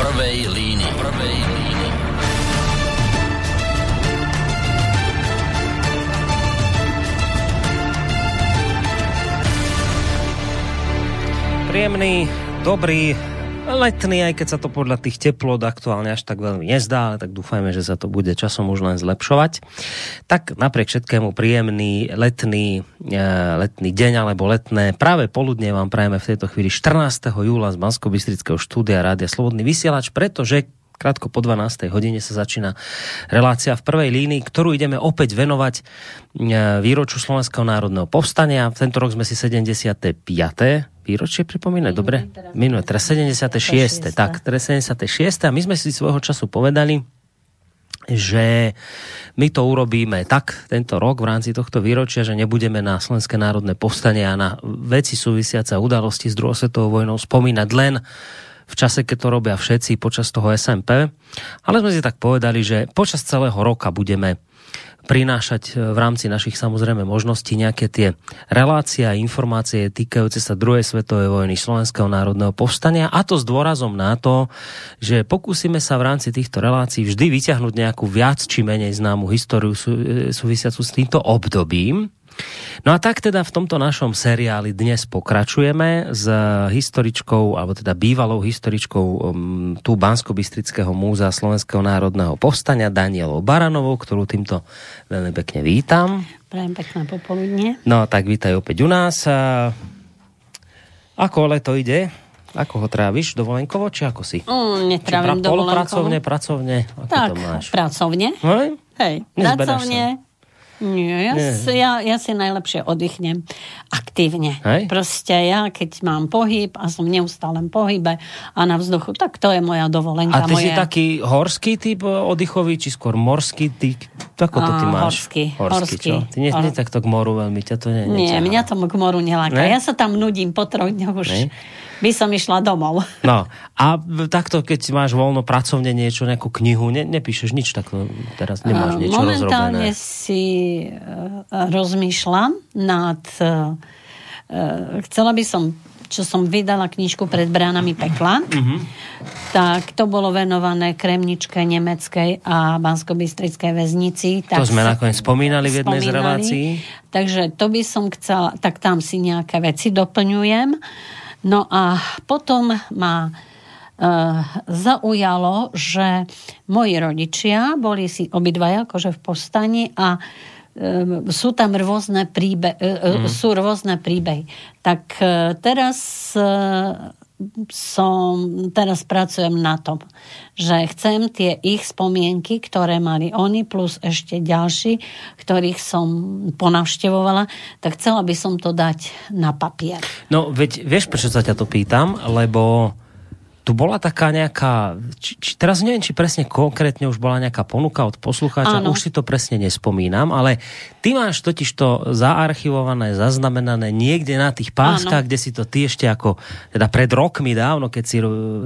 prvej línii. Prvej línii. Príjemný, dobrý, letný, aj keď sa to podľa tých teplot aktuálne až tak veľmi nezdá, ale tak dúfajme, že sa to bude časom už len zlepšovať. Tak napriek všetkému príjemný letný, e, letný deň alebo letné práve poludne vám prajeme v tejto chvíli 14. júla z bansko štúdia Rádia Slobodný vysielač, pretože krátko po 12. hodine sa začína relácia v prvej línii, ktorú ideme opäť venovať e, výroču Slovenského národného povstania. V tento rok sme si 75 výročie pripomínať, dobre? Minulé, teraz 76. Tak, teraz 76. A my sme si svojho času povedali, že my to urobíme tak tento rok v rámci tohto výročia, že nebudeme na Slovenské národné povstanie a na veci súvisiace udalosti s druhou svetovou vojnou spomínať len v čase, keď to robia všetci počas toho SMP. Ale sme si tak povedali, že počas celého roka budeme prinášať e, v rámci našich samozrejme možností nejaké tie relácie a informácie týkajúce sa druhej svetovej vojny Slovenského národného povstania a to s dôrazom na to, že pokúsime sa v rámci týchto relácií vždy vyťahnuť nejakú viac či menej známu históriu e, súvisiacu s týmto obdobím No a tak teda v tomto našom seriáli dnes pokračujeme s historičkou, alebo teda bývalou historičkou um, tu Bansko-Bystrického múzea Slovenského národného povstania Danielou Baranovou, ktorú týmto veľmi pekne vítam. Prajem pekné popoludne. No tak vítaj opäť u nás. Ako leto ide? Ako ho tráviš? Dovolenkovo, či ako si? Mm, netrávim pra- dovolenkovo. Pracovne, pracovne? Ako tak, to máš? pracovne. Hej? Hej, pracovne. Sa. Nie, ja, Nie. Si, ja, ja si najlepšie oddychnem aktívne. Hej? Proste ja, keď mám pohyb a som v neustálem pohybe a na vzduchu, tak to je moja dovolenka. A ty moje... si taký horský typ oddychový, či skôr morský typ? Ako to ty máš? Horský. Horský, horský. čo? Ty nie, nie takto k moru veľmi, ťa to ne, Nie, mňa to k moru neláka. Ne? Ja sa tam nudím po troch dňoch už. Ne? by som išla domov. No a takto, keď máš voľno pracovne niečo, nejakú knihu, ne, nepíšeš nič takto, teraz nemáš niečo Momentálne rozrobené. si uh, rozmýšľam nad... Uh, chcela by som čo som vydala knižku pred bránami pekla, mm-hmm. tak to bolo venované Kremničke nemeckej a bansko väznici. Tak to sme nakoniec spomínali v jednej spomínali, z relácií. Takže to by som chcela, tak tam si nejaké veci doplňujem. No a potom ma e, zaujalo, že moji rodičia boli si obidvaja akože v povstani a e, sú tam rôzne príbe, mm. sú rôzne príbehy. Tak teraz som, teraz pracujem na tom, že chcem tie ich spomienky, ktoré mali oni, plus ešte ďalší, ktorých som ponavštevovala, tak chcela by som to dať na papier. No, veď vieš, prečo sa ťa to pýtam? Lebo tu bola taká nejaká, či, či, teraz neviem, či presne konkrétne už bola nejaká ponuka od poslucháča, Áno. už si to presne nespomínam, ale ty máš totiž to zaarchivované, zaznamenané niekde na tých páskach, Áno. kde si to ty ešte ako, teda pred rokmi dávno, keď si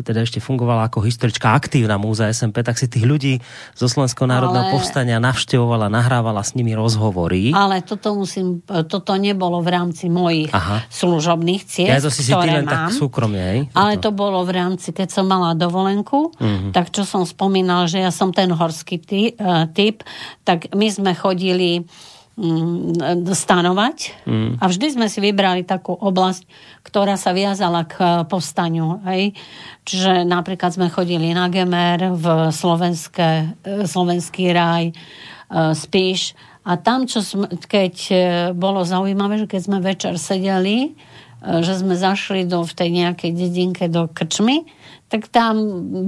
teda ešte fungovala ako historička aktívna múza SMP, tak si tých ľudí zo Slovenského národného ale... povstania navštevovala, nahrávala s nimi rozhovory. Ale toto musím, toto nebolo v rámci mojich Aha. služobných ciest, ja to si ktoré si ty len mám. tak súkromne, hej? Ale to bolo v rámci rámci, keď som mala dovolenku, mm-hmm. tak čo som spomínala, že ja som ten horský ty, uh, typ, tak my sme chodili um, stanovať mm. a vždy sme si vybrali takú oblasť, ktorá sa viazala k uh, povstaniu. Hej? Čiže napríklad sme chodili na Gemer, v slovenské, uh, slovenský raj, Spíš a tam, čo sme, keď bolo zaujímavé, že keď sme večer sedeli, že sme zašli do, v tej nejakej dedinke do krčmy, tak tam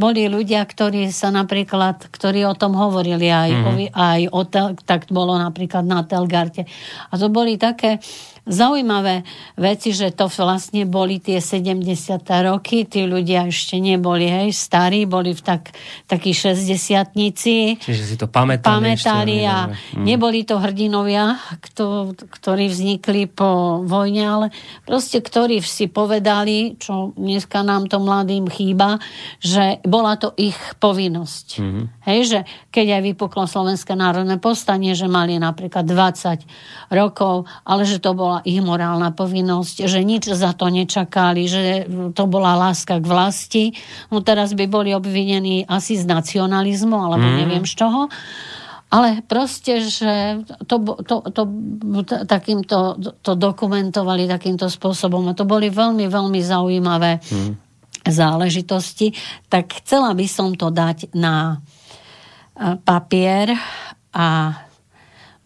boli ľudia, ktorí sa napríklad, ktorí o tom hovorili aj, mm-hmm. o, aj o, tak bolo napríklad na Telgarte. A to boli také, zaujímavé veci, že to vlastne boli tie 70. roky, tí ľudia ešte neboli, hej, starí, boli v tak, takí 60 Čiže si to pamätali. Pamätali ešte, a mm. neboli to hrdinovia, kto, ktorí vznikli po vojne, ale proste, ktorí si povedali, čo dneska nám to mladým chýba, že bola to ich povinnosť. Mm-hmm. Hej, že keď aj vypuklo Slovenské národné povstanie, že mali napríklad 20 rokov, ale že to bola bola ich morálna povinnosť, že nič za to nečakali, že to bola láska k vlasti. No teraz by boli obvinení asi z nacionalizmu, alebo mm. neviem z čoho. Ale proste, že to, to, to, to, takýmto, to dokumentovali takýmto spôsobom. A to boli veľmi, veľmi zaujímavé mm. záležitosti. Tak chcela by som to dať na e, papier a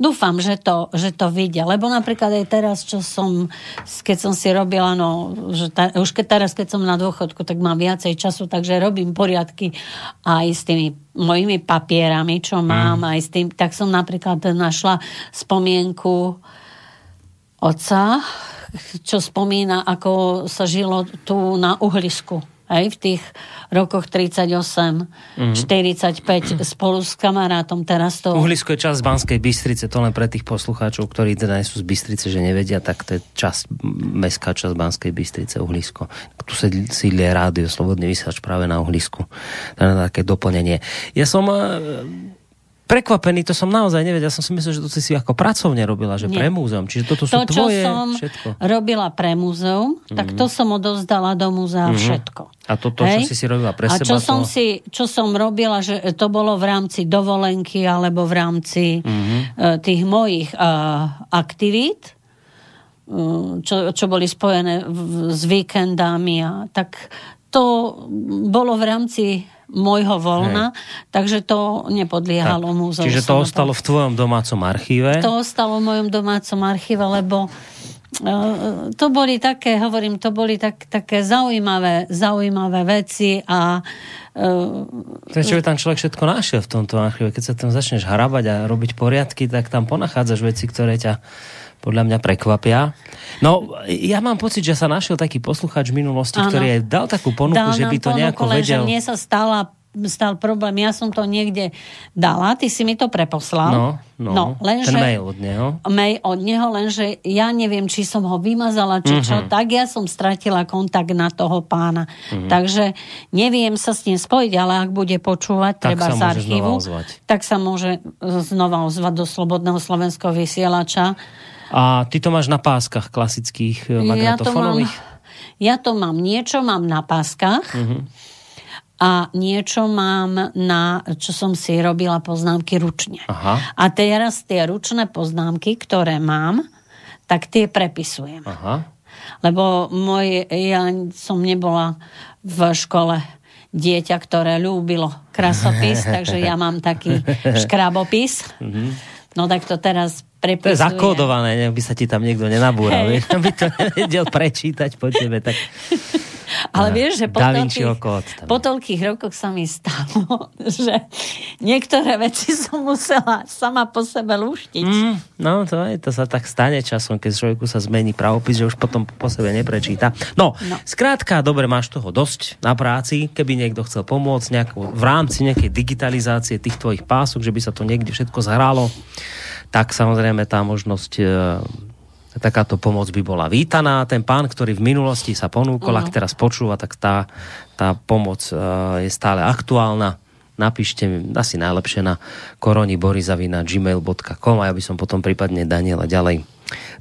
dúfam, že to, že to vidia. Lebo napríklad aj teraz, čo som, keď som si robila, no, že ta, už keď teraz, keď som na dôchodku, tak mám viacej času, takže robím poriadky aj s tými mojimi papierami, čo mám, mm. aj s tým, tak som napríklad našla spomienku oca, čo spomína, ako sa žilo tu na uhlisku aj v tých rokoch 38, mm-hmm. 45 spolu s kamarátom teraz to... Uhlisko je časť Banskej Bystrice, to len pre tých poslucháčov, ktorí teda sú z Bystrice, že nevedia, tak to je časť, mestská časť Banskej Bystrice, Uhlisko. Tu sa sídlie rádio, slobodný vysač práve na Uhlisku. To je také doplnenie. Ja som eh, prekvapený, to som naozaj nevedel. Ja som si myslel, že to si ako pracovne robila, že Nie. pre múzeum. Čiže toto to, sú tvoje čo som všetko. robila pre múzeum, mm-hmm. tak to som odovzdala do múzea mm-hmm. všetko. A toto, Hej? čo si si robila pre A seba? čo to... som, si, čo som robila, že to bolo v rámci dovolenky alebo v rámci mm-hmm. tých mojich uh, aktivít, uh, čo, čo boli spojené v, s víkendami. A, tak to bolo v rámci môjho voľna, Hej. takže to nepodliehalo tak, múzeu. Čiže to ostalo v tvojom domácom archíve? To ostalo v mojom domácom archíve, lebo uh, to boli také, hovorím, to boli tak, také zaujímavé, zaujímavé veci a uh, čo by tam človek všetko našiel v tomto archíve? Keď sa tam začneš hrabať a robiť poriadky, tak tam ponachádzaš veci, ktoré ťa podľa mňa prekvapia. No, ja mám pocit, že sa našiel taký posluchač v minulosti, ano. ktorý aj dal takú ponuku, dal že by to ponuku, nejako vedel. Že mne sa stala stal problém. Ja som to niekde dala, ty si mi to preposlal. No, no, no len, ten že, mail od neho. Mail od neho, lenže ja neviem, či som ho vymazala, či uh-huh. čo, mhm. tak ja som stratila kontakt na toho pána. Uh-huh. Takže neviem sa s ním spojiť, ale ak bude počúvať, tak treba z archívu, tak sa môže znova ozvať do Slobodného slovenského vysielača a ty to máš na páskach klasických magnetofónových? Ja, ja to mám, niečo mám na páskach uh-huh. a niečo mám na, čo som si robila poznámky ručne. Aha. A teraz tie ručné poznámky, ktoré mám, tak tie prepisujem. Aha. Lebo môj, ja som nebola v škole dieťa, ktoré ľúbilo krasopis, takže ja mám taký škrabopis. Uh-huh. No tak to teraz prepisuje. To je zakódované, nech by sa ti tam niekto nenabúral, hey. vieš, aby to nevedel prečítať po tebe, tak... Ale vieš, že po toľkých, po toľkých rokoch sa mi stalo, že niektoré veci som musela sama po sebe luštiť. Mm, no, to, je, to sa tak stane časom, keď človeku sa zmení pravopis, že už potom po sebe neprečíta. No, no. skrátka, dobre, máš toho dosť na práci, keby niekto chcel pomôcť nejakou, v rámci nejakej digitalizácie tých tvojich pások, že by sa to niekde všetko zhralo tak samozrejme tá možnosť e, takáto pomoc by bola vítaná. Ten pán, ktorý v minulosti sa ponúkol, uh-huh. ak teraz počúva, tak tá, tá pomoc e, je stále aktuálna. Napíšte mi asi najlepšie na koroniborizavi.gmail.com a ja by som potom prípadne Daniela ďalej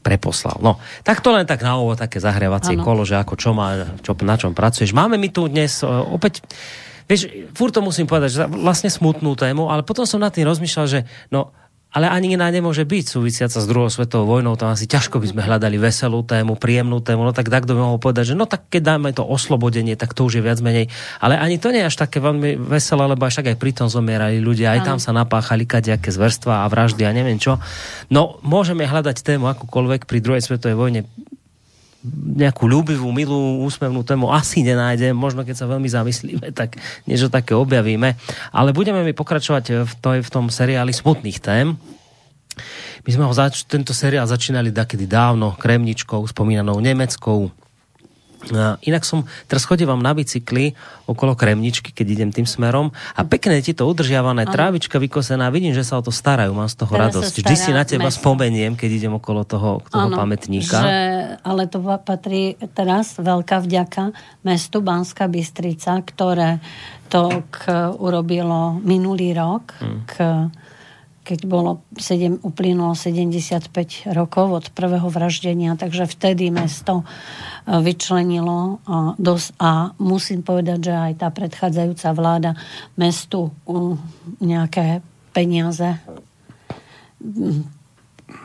preposlal. No, tak to len tak na ovo také zahrievacie ano. kolo, že ako čo má, čo, na čom pracuješ. Máme mi tu dnes uh, opäť Vieš, furt to musím povedať, že vlastne smutnú tému, ale potom som nad tým rozmýšľal, že no, ale ani iná nemôže byť súvisiaca s druhou svetovou vojnou, tam asi ťažko by sme hľadali veselú tému, príjemnú tému, no tak takto by mohol povedať, že no tak keď dáme to oslobodenie, tak to už je viac menej. Ale ani to nie je až také veľmi veselé, lebo tak aj pri tom zomierali ľudia, aj tam sa napáchali kadejaké zverstva a vraždy a neviem čo. No môžeme hľadať tému akúkoľvek pri druhej svetovej vojne nejakú ľúbivú, milú, úsmevnú tému asi nenájdem, možno keď sa veľmi zamyslíme, tak niečo také objavíme. Ale budeme mi pokračovať v, to, v tom seriáli smutných tém. My sme ho zač- tento seriál začínali dakedy dávno kremničkou, spomínanou nemeckou, Inak som, teraz chodím na bicykli okolo Kremničky, keď idem tým smerom a pekne ti to udržiavané, ano. trávička vykosená, vidím, že sa o to starajú, mám z toho teraz radosť. Vždy si na teba mesto. spomeniem, keď idem okolo toho, toho ano, pamätníka. Že, ale to patrí teraz veľká vďaka mestu Banská Bystrica, ktoré to k, urobilo minulý rok k, k keď bolo 7, uplynulo 75 rokov od prvého vraždenia, takže vtedy mesto e, vyčlenilo a, dos, a musím povedať, že aj tá predchádzajúca vláda mestu nejaké peniaze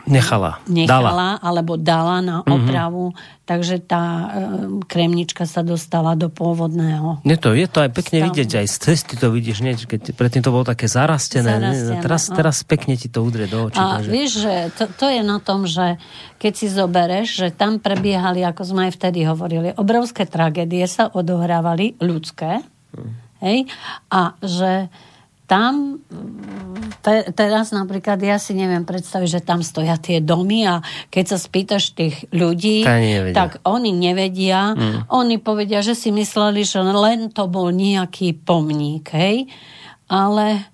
nechala. Nechala, dala. alebo dala na mhm. opravu, mm-hmm. takže tá e, kremnička sa dostala do pôvodného. Je to, je to aj pekne stavu. vidieť, aj z cesty to vidíš, nie? keď predtým to bolo také zarastené, zarastené teraz, no. teraz pekne ti to udrie do očí. A takže... vieš, že to, to je na tom, že keď si zobereš, že tam prebiehali, ako sme aj vtedy hovorili, obrovské tragédie sa odohrávali, ľudské, mm. hej, a že tam te, teraz napríklad ja si neviem predstaviť, že tam stoja tie domy a keď sa spýtaš tých ľudí, tak oni nevedia. Mm. Oni povedia, že si mysleli, že len to bol nejaký pomník, hej? Ale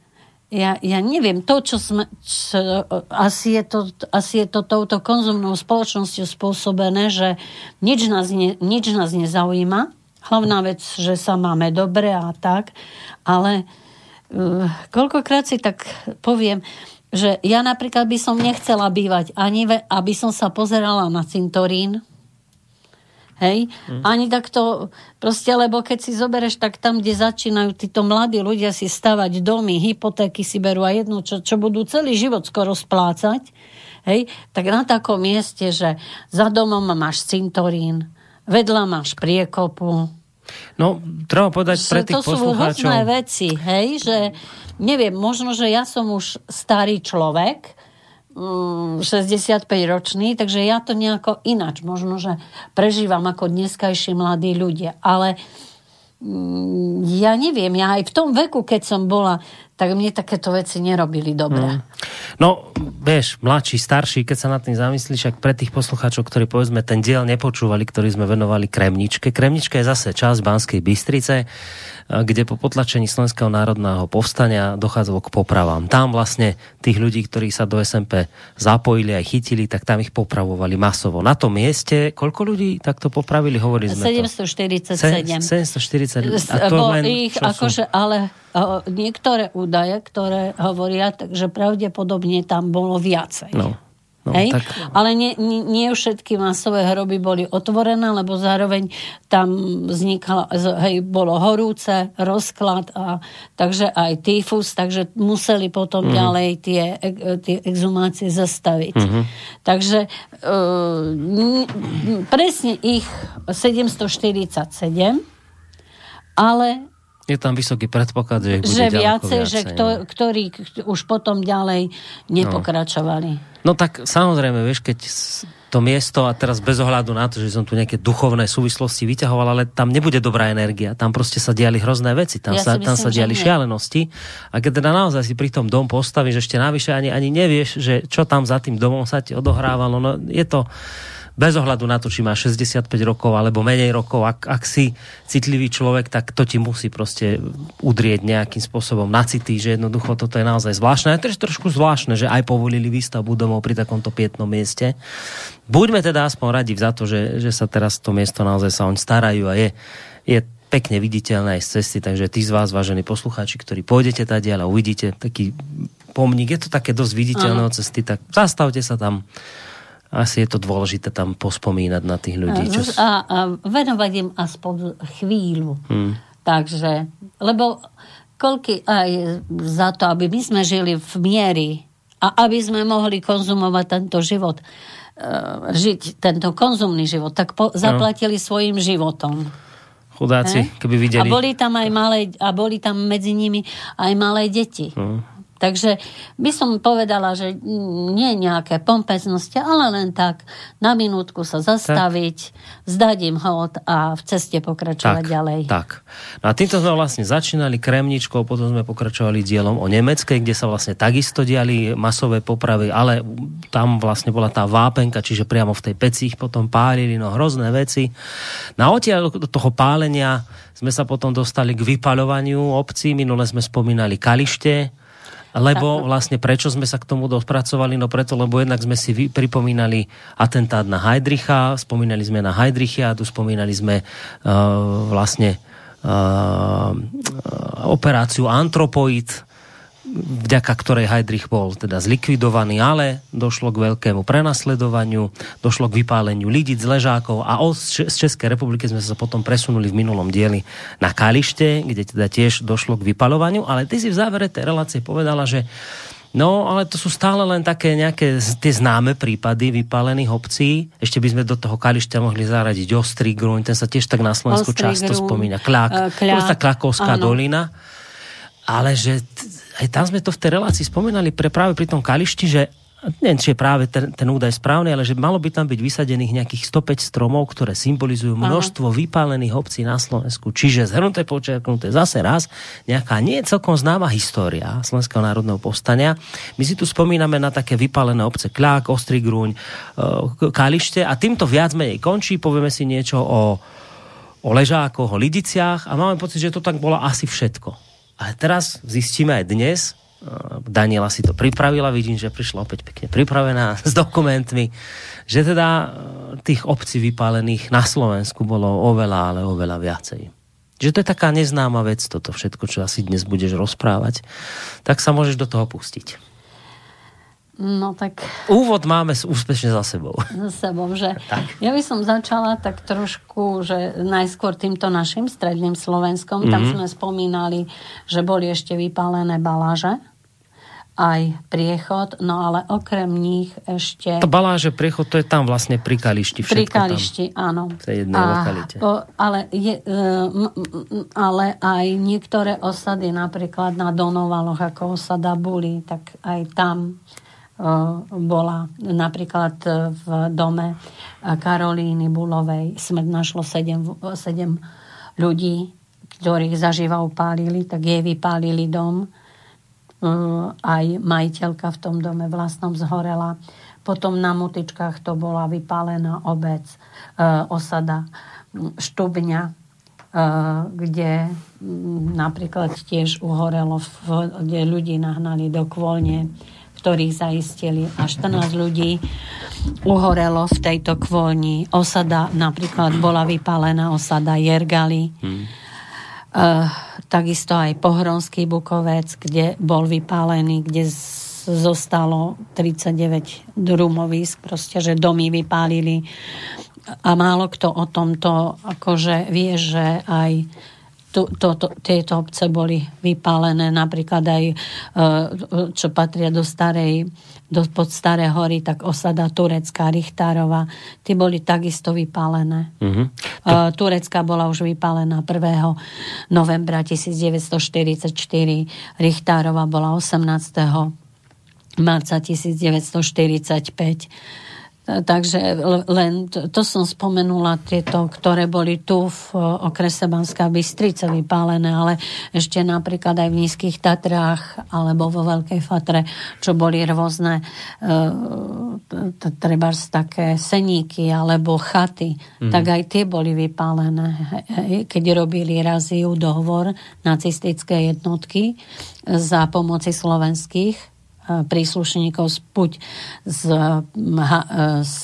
ja, ja neviem, to, čo sme, čo, asi, je to, asi je to touto konzumnou spoločnosťou spôsobené, že nič nás, ne, nič nás nezaujíma. Hlavná vec, že sa máme dobre a tak, ale koľkokrát si tak poviem, že ja napríklad by som nechcela bývať ani, ve, aby som sa pozerala na cintorín, hej, mm. ani takto, proste, lebo keď si zobereš, tak tam, kde začínajú títo mladí ľudia si stavať domy, hypotéky si berú a jednu, čo, čo budú celý život skoro splácať, hej, tak na takom mieste, že za domom máš cintorín, vedľa máš priekopu, No, treba povedať pre tých to poslucháčov... To sú veci, hej, že neviem, možno, že ja som už starý človek, 65 mm, ročný, takže ja to nejako inač možno, že prežívam ako dneskajší mladí ľudia. Ale mm, ja neviem, ja aj v tom veku, keď som bola, tak mne takéto veci nerobili dobre. Mm. No, vieš, mladší, starší, keď sa nad tým zamyslíš, ak pre tých poslucháčov, ktorí povedzme ten diel nepočúvali, ktorý sme venovali Kremničke. Kremnička je zase časť Banskej Bystrice, kde po potlačení Slovenského národného povstania dochádzalo k popravám. Tam vlastne tých ľudí, ktorí sa do SMP zapojili aj chytili, tak tam ich popravovali masovo. Na tom mieste, koľko ľudí takto popravili, hovorili sme 747. To? 747. A to len, ich, akože, ale niektoré údaje, ktoré hovoria, takže pravdepodobne tam bolo viacej. No. No, Hej? Tak... Ale nie, nie, nie všetky masové hroby boli otvorené, lebo zároveň tam vznikalo, hej, bolo horúce, rozklad, a, takže aj tyfus, takže museli potom mm-hmm. ďalej tie, tie exhumácie zastaviť. Mm-hmm. Takže e, presne ich 747, ale je tam vysoký predpoklad, že ich bude že viacej, viacej, že kto, no. ktorí už potom ďalej nepokračovali. No. no tak samozrejme, vieš, keď to miesto a teraz bez ohľadu na to, že som tu nejaké duchovné súvislosti vyťahoval, ale tam nebude dobrá energia. Tam proste sa diali hrozné veci. Tam, ja sa, myslím, tam sa diali šialenosti. A keď teda naozaj si pri tom dom postavíš, ešte navyše ani, ani nevieš, že čo tam za tým domom sa ti odohrávalo. No je to bez ohľadu na to, či má 65 rokov alebo menej rokov, ak, ak si citlivý človek, tak to ti musí proste udrieť nejakým spôsobom na city, že jednoducho toto je naozaj zvláštne. A to je trošku zvláštne, že aj povolili výstavbu domov pri takomto pietnom mieste. Buďme teda aspoň radi za to, že, že sa teraz to miesto naozaj sa oň starajú a je, je pekne viditeľné aj z cesty, takže tí z vás, vážení poslucháči, ktorí pôjdete tady, ale uvidíte taký pomník, je to také dosť viditeľné od cesty, tak zastavte sa tam, asi je to dôležité tam pospomínať na tých ľudí. Čo... A, a venovať im aspoň chvíľu. Hmm. Takže, lebo koľky aj za to, aby my sme žili v miery a aby sme mohli konzumovať tento život, e, žiť tento konzumný život, tak po, zaplatili no. svojim životom. Chudáci, keby videli. A boli tam aj malé, a boli tam medzi nimi aj malé deti. Hmm. Takže by som povedala, že nie nejaké pompeznosti, ale len tak na minútku sa zastaviť, tak. zdať im hod a v ceste pokračovať tak, ďalej. Tak. No a týmto sme vlastne začínali Kremničkou, potom sme pokračovali dielom o Nemeckej, kde sa vlastne takisto diali masové popravy, ale tam vlastne bola tá vápenka, čiže priamo v tej peci ich potom pálili, no hrozné veci. Na odtiaľ toho pálenia sme sa potom dostali k vypaľovaniu obcí. Minule sme spomínali Kalište, lebo vlastne prečo sme sa k tomu dopracovali? No preto, lebo jednak sme si pripomínali atentát na Heidricha, spomínali sme na Heidrichiadu, spomínali sme uh, vlastne uh, operáciu Antropoid, vďaka ktorej Heidrich bol teda zlikvidovaný, ale došlo k veľkému prenasledovaniu, došlo k vypáleniu lidí z ležákov a z Českej republiky sme sa potom presunuli v minulom dieli na Kalište, kde teda tiež došlo k vypalovaniu, ale ty si v závere tej relácie povedala, že No, ale to sú stále len také nejaké tie známe prípady vypálených obcí. Ešte by sme do toho Kališťa mohli zaradiť Ostrý Gruň, ten sa tiež tak na Slovensku Ostrý často Grun, spomína. Klak, uh, Kľak, Klakovská áno. dolina. Ale že aj tam sme to v tej relácii spomínali pre práve pri tom Kališti, že neviem, či je práve ten, ten údaj správny, ale že malo by tam byť vysadených nejakých 105 stromov, ktoré symbolizujú množstvo Aha. vypálených obcí na Slovensku. Čiže zhrnuté, počerknuté zase raz, nejaká nie celkom známa história Slovenského národného povstania. My si tu spomíname na také vypálené obce Kľák, Ostrý Grúň, e, Kalište a týmto viac menej končí. Povieme si niečo o, o ležákoch, o lidiciach a máme pocit, že to tak bolo asi všetko. Ale teraz zistíme aj dnes, Daniela si to pripravila, vidím, že prišla opäť pekne pripravená s dokumentmi, že teda e, tých obcí vypálených na Slovensku bolo oveľa, ale oveľa viacej. Že to je taká neznáma vec, toto všetko, čo asi dnes budeš rozprávať, tak sa môžeš do toho pustiť. No tak... Úvod máme úspešne za sebou. Za sebou, že... Tak. Ja by som začala tak trošku, že najskôr týmto našim stredným Slovenskom, mm-hmm. tam mhm. sme spomínali, že boli ešte vypálené baláže aj priechod, no ale okrem nich ešte... To baláže priechod, to je tam vlastne pri Kališti. Pri Kališti, tam, áno. V tej jednej a, lokalite. O, ale, je, um, ale aj niektoré osady, napríklad na Donovaloch, ako osada Buli, tak aj tam bola. Napríklad v dome Karolíny Bulovej smrť našlo sedem, sedem ľudí, ktorých zaživa upálili, tak jej vypálili dom. Aj majiteľka v tom dome vlastnom zhorela. Potom na Mutičkách to bola vypálená obec, osada Štubňa, kde napríklad tiež uhorelo, kde ľudí nahnali do kvolne, ktorých zaistili a 14 ľudí uhorelo v tejto kvolni. Osada napríklad bola vypálená osada Jergali. Hmm Uh, takisto aj Pohronský Bukovec, kde bol vypálený, kde zostalo 39 drumovísk, proste, že domy vypálili. A málo kto o tomto akože vie, že aj to, to, to, tieto obce boli vypálené, napríklad aj e, čo patria do starej do, pod Staré hory, tak osada Turecká, Richtárova, tí boli takisto vypálené. Uh-huh. Uh, Turecká bola už vypálená 1. novembra 1944, Richtárova bola 18. marca 1945 Takže len to, to som spomenula tieto, ktoré boli tu v okrese Banská Bystrica vypálené, ale ešte napríklad aj v Nízkych Tatrách alebo vo Veľkej Fatre, čo boli rôzne e, treba také seníky alebo chaty, mm. tak aj tie boli vypálené. Keď robili raziu dohovor nacistické jednotky za pomoci slovenských príslušníkov z puť z, z,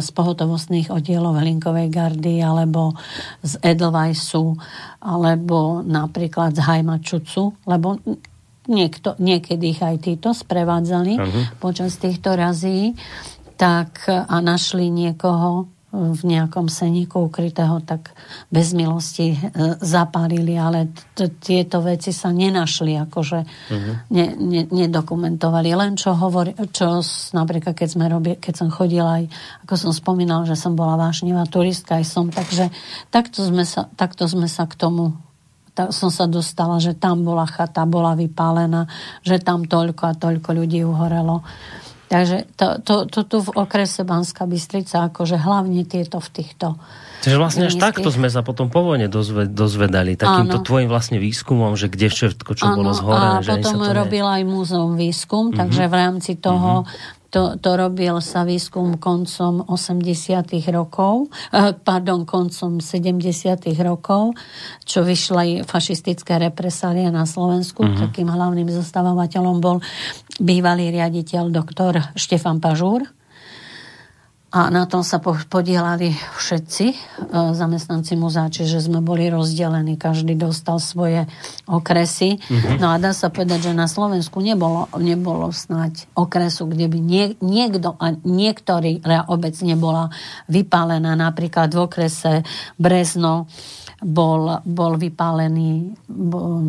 z pohotovostných oddielov Hlinkovej gardy alebo z Edelweisu alebo napríklad z Hajmačucu, lebo niekto, niekedy ich aj títo sprevádzali uh-huh. počas týchto razí tak a našli niekoho, v nejakom seníku ukrytého, tak bez milosti e, zapálili, ale t- tieto veci sa nenašli, akože uh-huh. ne, ne, nedokumentovali. Len čo hovorí, čo napríklad keď, sme robili, keď som chodila aj, ako som spomínal, že som bola vášnivá turistka aj som, takže takto sme sa, takto sme sa k tomu tak som sa dostala, že tam bola chata, bola vypálená, že tam toľko a toľko ľudí uhorelo. Takže to, to, to tu v okrese Banská Bystrica, akože hlavne tieto v týchto Takže vlastne až takto sme sa potom po vojne dozve, dozvedali, takýmto Áno. tvojim vlastne výskumom, že kde všetko, čo Áno, bolo zhorené. A potom robil aj múzeum výskum, mm-hmm. takže v rámci toho mm-hmm to, to robil sa výskum koncom 80 rokov, eh, pardon, koncom 70 rokov, čo vyšla fašistické represálie na Slovensku. Mm-hmm. Takým hlavným zostávateľom bol bývalý riaditeľ doktor Štefan Pažúr. A na tom sa podielali všetci e, zamestnanci muzea, čiže sme boli rozdelení, každý dostal svoje okresy. Mm-hmm. No a dá sa povedať, že na Slovensku nebolo, nebolo snáď okresu, kde by nie, niekto a niektorý obec nebola vypálená. Napríklad v okrese Brezno bol, bol vypálený bol,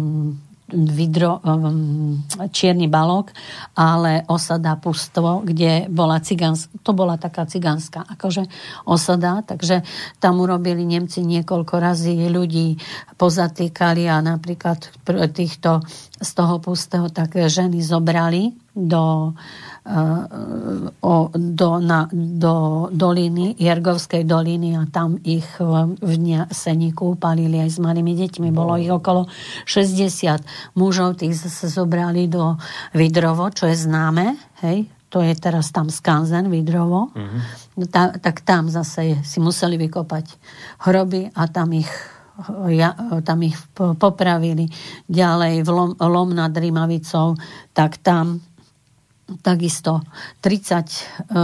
vidro, um, čierny balok, ale osada Pustvo, kde bola cigánska, to bola taká cigánska akože osada, takže tam urobili Nemci niekoľko razy ľudí pozatýkali a napríklad týchto z toho pustého tak ženy zobrali do o, do, na, do doliny, Jergovskej doliny a tam ich v, v Seni kúpalili aj s malými deťmi. Bolo ich okolo 60 mužov, tých sa zobrali do Vidrovo, čo je známe, hej, to je teraz tam skanzen Vidrovo, mm-hmm. ta, tak tam zase si museli vykopať hroby a tam ich ja, tam ich popravili ďalej v Lom, Lom nad Rimavicou, tak tam takisto 30 uh, e,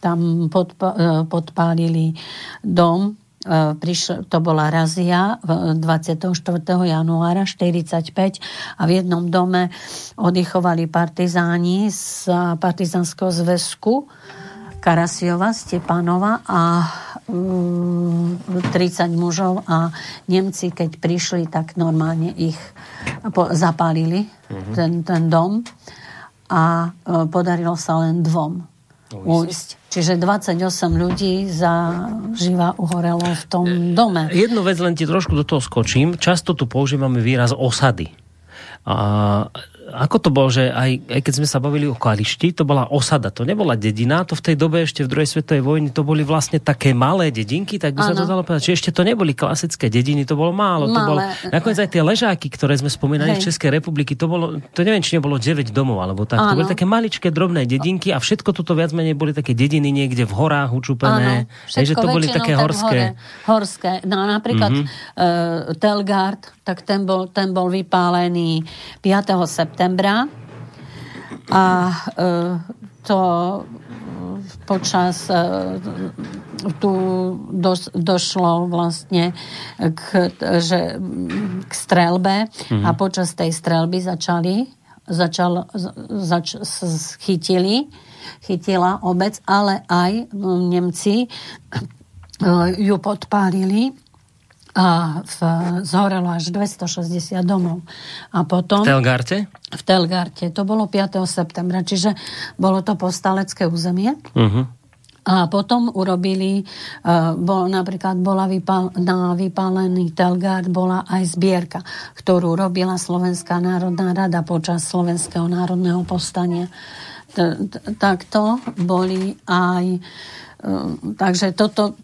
tam uh, podpálili dom, uh, prišl, to bola razia 24. januára 45 a v jednom dome oddychovali partizáni z partizánskeho zväzku Karasiova, Stepanova a um, 30 mužov a Nemci, keď prišli, tak normálne ich zapálili, uh-huh. ten, ten dom a e, podarilo sa len dvom ujsť. Čiže 28 ľudí za živa uhorelo v tom e, dome. Jednu vec len ti trošku do toho skočím. Často tu používame výraz osady. A ako to bolo, že aj, aj keď sme sa bavili o Kališti, to bola osada, to nebola dedina, to v tej dobe ešte v druhej svetovej vojne to boli vlastne také malé dedinky, tak by sa to dalo povedať, že ešte to neboli klasické dediny, to bolo málo. Malé. To bolo, nakoniec aj tie ležáky, ktoré sme spomínali Hej. v Českej republiky, to bolo, to neviem, či nebolo 9 domov, alebo tak. Ano. To boli také maličké, drobné dedinky a všetko toto viac menej boli také dediny niekde v horách učupené. Že to boli také horské. Hore, horské. No napríklad mm-hmm. uh, Telgard, tak ten bol, ten bol vypálený 5. septembra a e, to počas e, tu do, došlo vlastne k, že, k strelbe. Mm-hmm. a počas tej strelby začali začal, zač, chytili chytila obec, ale aj Nemci e, ju podpálili a v, zhorelo až 260 domov. A potom... V Telgarte? V Telgarte. To bolo 5. septembra, čiže bolo to postalecké územie. Uh-huh. A potom urobili, uh, bol, napríklad bola vypal, na vypálený Telgard bola aj zbierka, ktorú robila Slovenská národná rada počas Slovenského národného povstania. Takto boli aj Ehm, takže toto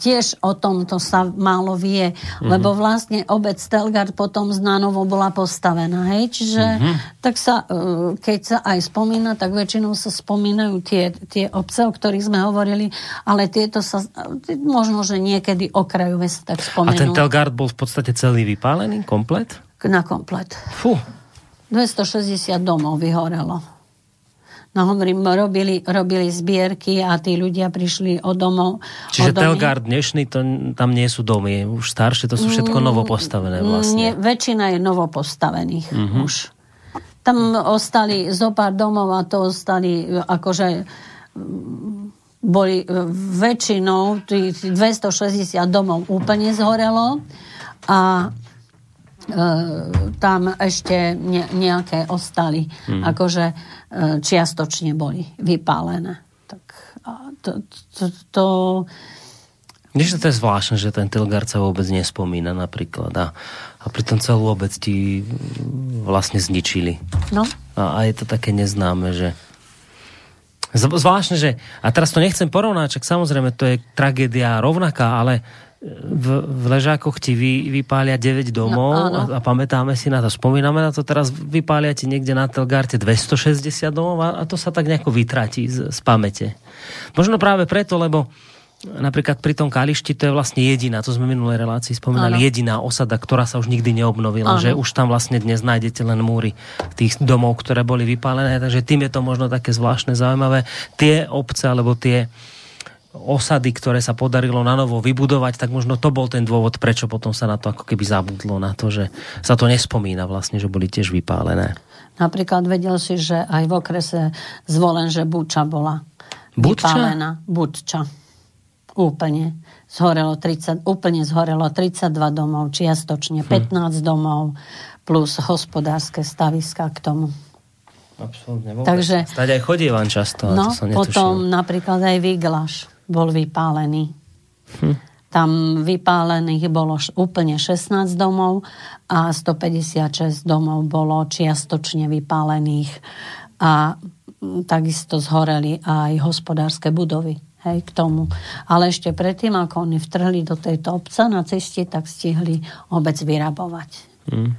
tiež o tomto sa málo vie, mm-hmm. lebo vlastne obec Stelgard potom z Nánovo bola postavená, hej, čiže mm-hmm. tak sa, e, keď sa aj spomína, tak väčšinou sa spomínajú tie, tie obce, o ktorých sme hovorili, ale tieto sa, možno, že niekedy okrajové sa tak spomenú. A ten Telgard bol v podstate celý vypálený, komplet? Na komplet. Fú. 260 domov vyhorelo. No hovorím, robili, robili zbierky a tí ľudia prišli o domov. Čiže Telgard dnešný, to, tam nie sú domy, už staršie, to sú všetko mm, novopostavené vlastne. Nie, väčšina je novopostavených mm-hmm. už. Tam ostali zo pár domov a to ostali akože boli väčšinou tých 260 domov úplne zhorelo a E, tam ešte ne, nejaké ostali, hmm. akože e, čiastočne boli vypálené. Tak to, to, to... Víš, to je zvláštne, že ten Tilgard sa vôbec nespomína napríklad a, a pritom celú obec ti vlastne zničili. No. A, a je to také neznáme, že Zvláštne, že, a teraz to nechcem porovnať, čak samozrejme to je tragédia rovnaká, ale v, v ležákoch ti vy, vypália 9 domov no, a, a pamätáme si na to, spomíname na to, teraz vypália ti niekde na Telgarte 260 domov a, a to sa tak nejako vytratí z, z pamäte. Možno práve preto, lebo napríklad pri tom Kališti to je vlastne jediná, to sme minulej relácii spomínali, ano. jediná osada, ktorá sa už nikdy neobnovila, ano. že už tam vlastne dnes nájdete len múry tých domov, ktoré boli vypálené, takže tým je to možno také zvláštne zaujímavé. Tie obce alebo tie osady, ktoré sa podarilo na novo vybudovať, tak možno to bol ten dôvod, prečo potom sa na to ako keby zabudlo, na to, že sa to nespomína vlastne, že boli tiež vypálené. Napríklad vedel si, že aj v okrese zvolen, že Buča bola Budča? vypálená. Budča. Úplne. Zhorelo 30, úplne zhorelo 32 domov, čiastočne 15 hm. domov, plus hospodárske staviska k tomu. Absolutne. Vôbec. Takže, Stať aj chodí vám často. No, to som potom napríklad aj Výglaš bol vypálený. Hm. Tam vypálených bolo úplne 16 domov a 156 domov bolo čiastočne vypálených. A takisto zhoreli aj hospodárske budovy hej, k tomu. Ale ešte predtým, ako oni vtrhli do tejto obca na ceste, tak stihli obec vyrabovať. Mm.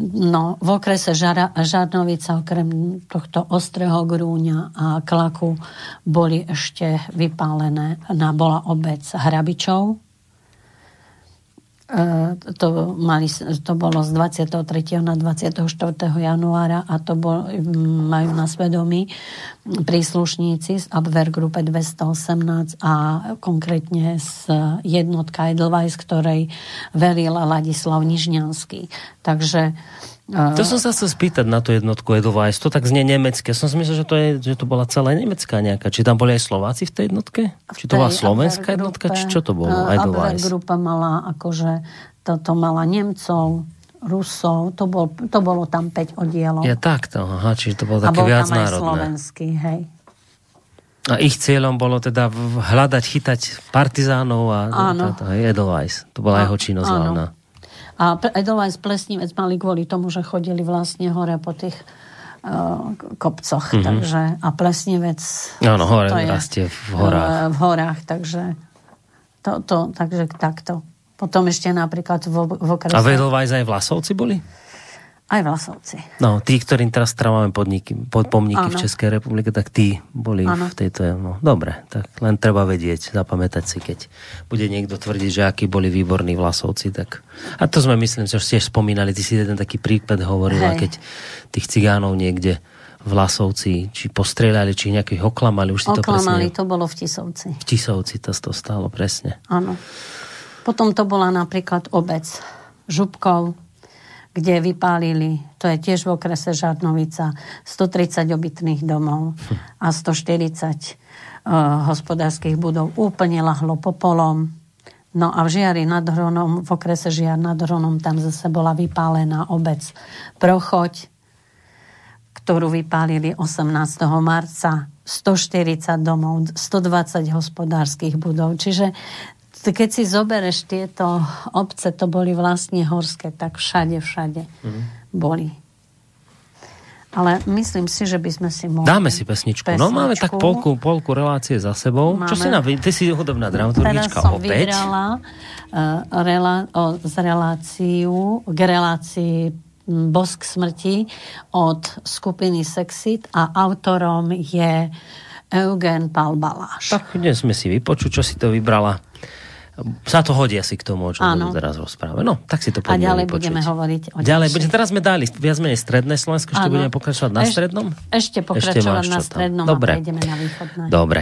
No, v okrese Žara, Žarnovica okrem tohto ostrého grúňa a klaku boli ešte vypálené, na bola obec Hrabičov, to, mali, to bolo z 23. na 24. januára a to bol, majú na svedomí príslušníci z Abwehrgruppe 218 a konkrétne z jednotka Edelweiss, ktorej veril Ladislav Nižňanský. Takže to som sa chcel spýtať na tú jednotku Edelweiss. To tak znie nemecké. Som si myslel, že to, je, že to bola celá nemecká nejaká. Či tam boli aj Slováci v tej jednotke? V či to bola slovenská jednotka? Či čo to bolo? Edelweiss. grupa mala akože toto mala Nemcov, Rusov, to, bol, to bolo tam 5 oddielov. Ja takto, aha, čiže to bolo také viac národné. A bol tam aj slovenský, hej. A ich cieľom bolo teda hľadať, chytať partizánov a áno. To, to, Edelweiss. To bola jeho činnosť hlavná. A Edelweiss Plesnivec mali kvôli tomu, že chodili vlastne hore po tých uh, kopcoch. Mm-hmm. Takže, a Plesnivec... Áno, hore to je, rastie v horách. Uh, v horách, takže to, to, takže takto. Potom ešte napríklad v, v okrese... A Edelweiss aj Vlasovci boli? Aj Vlasovci. No, tí, ktorým teraz trávame podniky, pod, pomníky ano. v Českej republike, tak tí boli ano. v tejto... No, dobre, tak len treba vedieť, zapamätať si, keď bude niekto tvrdiť, že akí boli výborní Vlasovci, tak... A to sme, myslím, že ste spomínali, ty si jeden taký príklad hovorila, keď tých cigánov niekde Vlasovci, či postrieľali, či nejakých oklamali, už si oklamali, to presne... to bolo v Tisovci. V Tisovci to, to stalo, presne. Áno. Potom to bola napríklad obec Župkov, kde vypálili, to je tiež v okrese Žarnovica, 130 obytných domov a 140 uh, eh, hospodárskych budov úplne lahlo popolom. No a v Žiari nad Hronom, v okrese Žiar nad Hronom, tam zase bola vypálená obec Prochoď, ktorú vypálili 18. marca 140 domov, 120 hospodárskych budov. Čiže keď si zobereš tieto obce, to boli vlastne horské, tak všade, všade mm. boli. Ale myslím si, že by sme si mohli... Dáme si pesničku. pesničku. No máme tak polku, polku relácie za sebou. Máme... Čo si na... Ty si hudobná dramaturgička Teraz som opäť. vybrala uh, rela, o, z reláciu, k relácii Bosk smrti od skupiny Sexit a autorom je Eugen Palbaláš. Tak dnes sme si vypočuť, čo si to vybrala sa to hodí asi k tomu, o čom budú teraz rozprávať. No, tak si to poďme A ďalej vypočuť. budeme hovoriť o ďalej, budeme, teraz sme dali viac menej stredné Slovensko, ešte budeme pokračovať na strednom? Ešte pokračovať ešte na strednom Dobre. a prejdeme na východné. Dobre.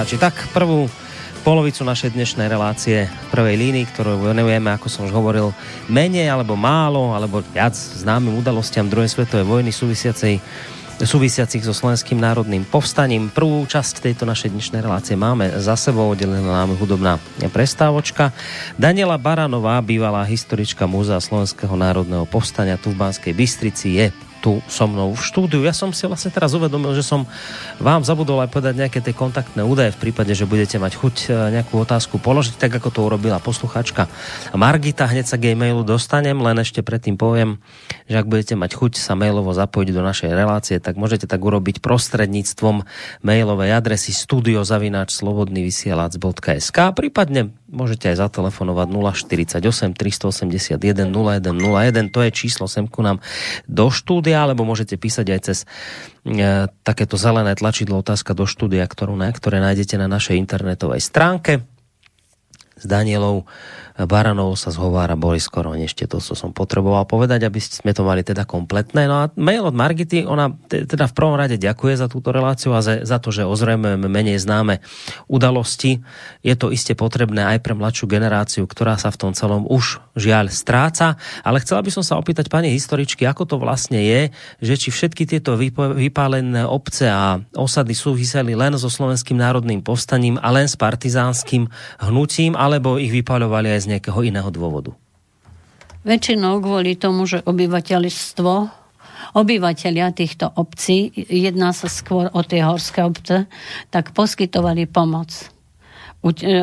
Poslucháči, tak prvú polovicu našej dnešnej relácie prvej línii, ktorú venujeme, ako som už hovoril, menej alebo málo, alebo viac známym udalostiam druhej svetovej vojny súvisiacej súvisiacich so Slovenským národným povstaním. Prvú časť tejto našej dnešnej relácie máme za sebou, oddelená nám hudobná prestávočka. Daniela Baranová, bývalá historička Múzea Slovenského národného povstania tu v Banskej Bystrici, je tu so mnou v štúdiu. Ja som si vlastne teraz uvedomil, že som vám zabudol aj povedať nejaké tie kontaktné údaje v prípade, že budete mať chuť e, nejakú otázku položiť, tak ako to urobila posluchačka Margita. Hneď sa k jej mailu dostanem, len ešte predtým poviem, že ak budete mať chuť sa mailovo zapojiť do našej relácie, tak môžete tak urobiť prostredníctvom mailovej adresy studiozavináčslobodnyvysielac.sk prípadne môžete aj zatelefonovať 048 381 0101 to je číslo sem ku nám do štúdia, alebo môžete písať aj cez e, takéto zelené tlačidlo otázka do štúdia, ktorú, na, ktoré nájdete na našej internetovej stránke s Danielou Baranovou sa zhovára Boris Koroň, ešte to, co som potreboval povedať, aby sme to mali teda kompletné. No a mail od Margity, ona teda v prvom rade ďakuje za túto reláciu a za, to, že ozrejmujeme menej známe udalosti. Je to iste potrebné aj pre mladšiu generáciu, ktorá sa v tom celom už žiaľ stráca. Ale chcela by som sa opýtať pani historičky, ako to vlastne je, že či všetky tieto vypálené obce a osady súviseli len so Slovenským národným povstaním a len s partizánskym hnutím, alebo ich vypaľovali aj z nejakého iného dôvodu? Väčšinou kvôli tomu, že obyvateľstvo, obyvateľia týchto obcí, jedná sa skôr o tie horské obce, tak poskytovali pomoc. E,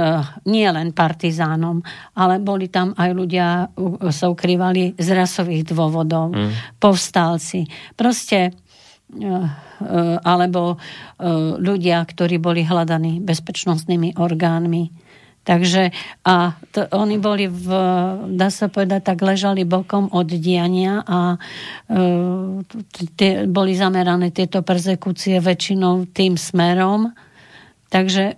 nie len partizánom, ale boli tam aj ľudia, sa ukrývali z rasových dôvodov, mm. povstalci. Proste e, e, alebo ľudia, ktorí boli hľadaní bezpečnostnými orgánmi Takže a to, oni boli v, dá sa povedať, tak ležali bokom od diania a e, tie, boli zamerané tieto persekúcie väčšinou tým smerom. Takže e,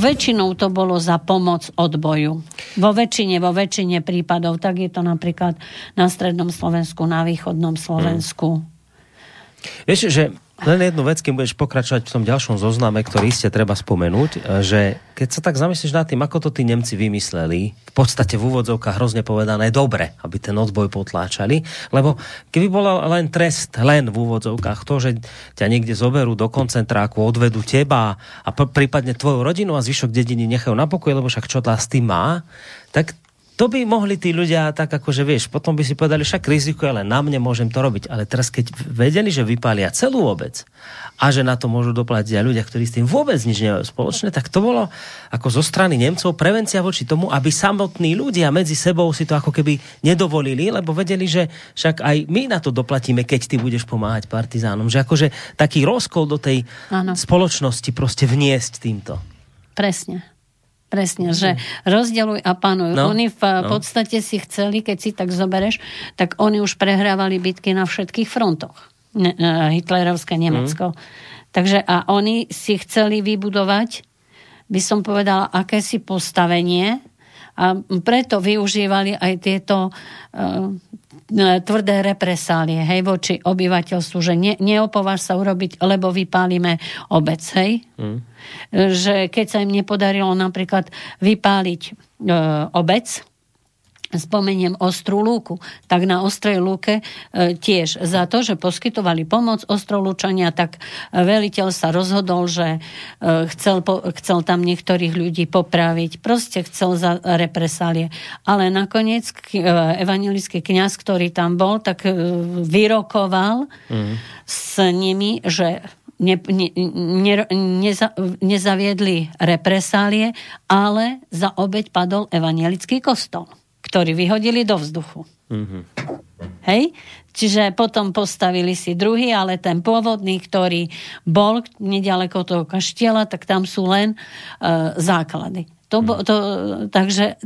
väčšinou to bolo za pomoc odboju. Vo väčšine, vo väčšine prípadov, tak je to napríklad na strednom Slovensku, na východnom Slovensku. Hmm. Vieš, že len jednu vec, keď budeš pokračovať v tom ďalšom zozname, ktorý ste treba spomenúť, e, že keď sa tak zamyslíš nad tým, ako to tí Nemci vymysleli, v podstate v úvodzovkách hrozne povedané dobre, aby ten odboj potláčali, lebo keby bol len trest, len v úvodzovkách to, že ťa niekde zoberú do koncentráku, odvedú teba a prípadne tvoju rodinu a zvyšok dediny nechajú na pokoji, lebo však čo tá s tým má, tak to by mohli tí ľudia tak akože vieš, potom by si povedali, však riziko je len na mne, môžem to robiť. Ale teraz keď vedeli, že vypália celú obec a že na to môžu doplatiť aj ľudia, ktorí s tým vôbec nič nemajú spoločné, tak to bolo ako zo strany Nemcov prevencia voči tomu, aby samotní ľudia medzi sebou si to ako keby nedovolili, lebo vedeli, že však aj my na to doplatíme, keď ty budeš pomáhať partizánom. Že akože taký rozkol do tej ano. spoločnosti proste vniesť týmto. Presne. Presne, že rozdeluj a panuj. No, oni v no. podstate si chceli, keď si tak zobereš, tak oni už prehrávali bitky na všetkých frontoch. Ne, uh, hitlerovské Nemecko. Mm. Takže a oni si chceli vybudovať, by som povedala, akési postavenie a preto využívali aj tieto uh, tvrdé represálie, hej, voči obyvateľstvu, že ne, neopováž sa urobiť, lebo vypálime obec, hej. Mm. Že keď sa im nepodarilo napríklad vypáliť e, obec, spomeniem Ostrú lúku, tak na Ostrej lúke e, tiež za to, že poskytovali pomoc Ostrolúčania, tak veliteľ sa rozhodol, že e, chcel, chcel tam niektorých ľudí popraviť, proste chcel za represálie. Ale nakoniec e, evangelický kňaz, ktorý tam bol, tak e, vyrokoval mm. s nimi, že ne, ne, ne, neza, nezaviedli represálie, ale za obeď padol evangelický kostol ktorý vyhodili do vzduchu. Mm-hmm. Hej? Čiže potom postavili si druhý, ale ten pôvodný, ktorý bol nedaleko toho kaštiela, tak tam sú len uh, základy. To, mm. to, takže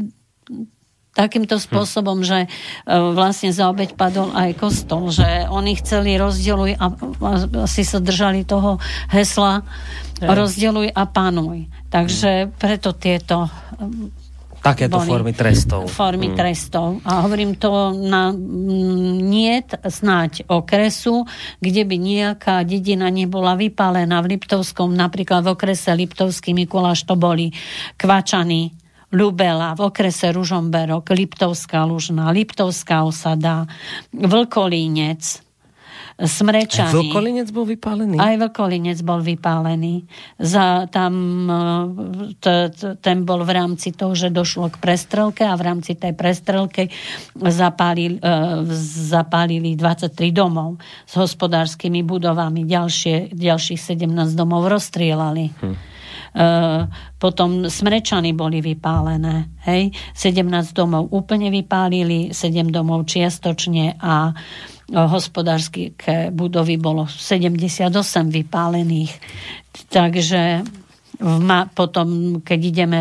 takýmto spôsobom, že uh, vlastne za obeď padol aj kostol, že oni chceli rozdeluj a, a asi sa držali toho hesla rozdeluj a panuj. Takže preto tieto Takéto formy trestov. Formy hmm. trestov. A hovorím to na nie snáď okresu, kde by nejaká dedina nebola vypálená v Liptovskom, napríklad v okrese Liptovský Mikuláš to boli Kvačany, Ľubela, v okrese Ružomberok, Liptovská Lužná, Liptovská osada, Vlkolínec, Smrečany. Aj Vlkolinec bol vypálený? Aj Vlkolinec bol vypálený. Za, tam t, t, ten bol v rámci toho, že došlo k prestrelke a v rámci tej prestrelke zapálili, zapálili 23 domov s hospodárskymi budovami. Ďalšie, ďalších 17 domov rozstrielali. Hm. Uh, potom smrečany boli vypálené. Hej? 17 domov úplne vypálili, 7 domov čiastočne a hospodárske budovy bolo 78 vypálených. Takže potom, keď ideme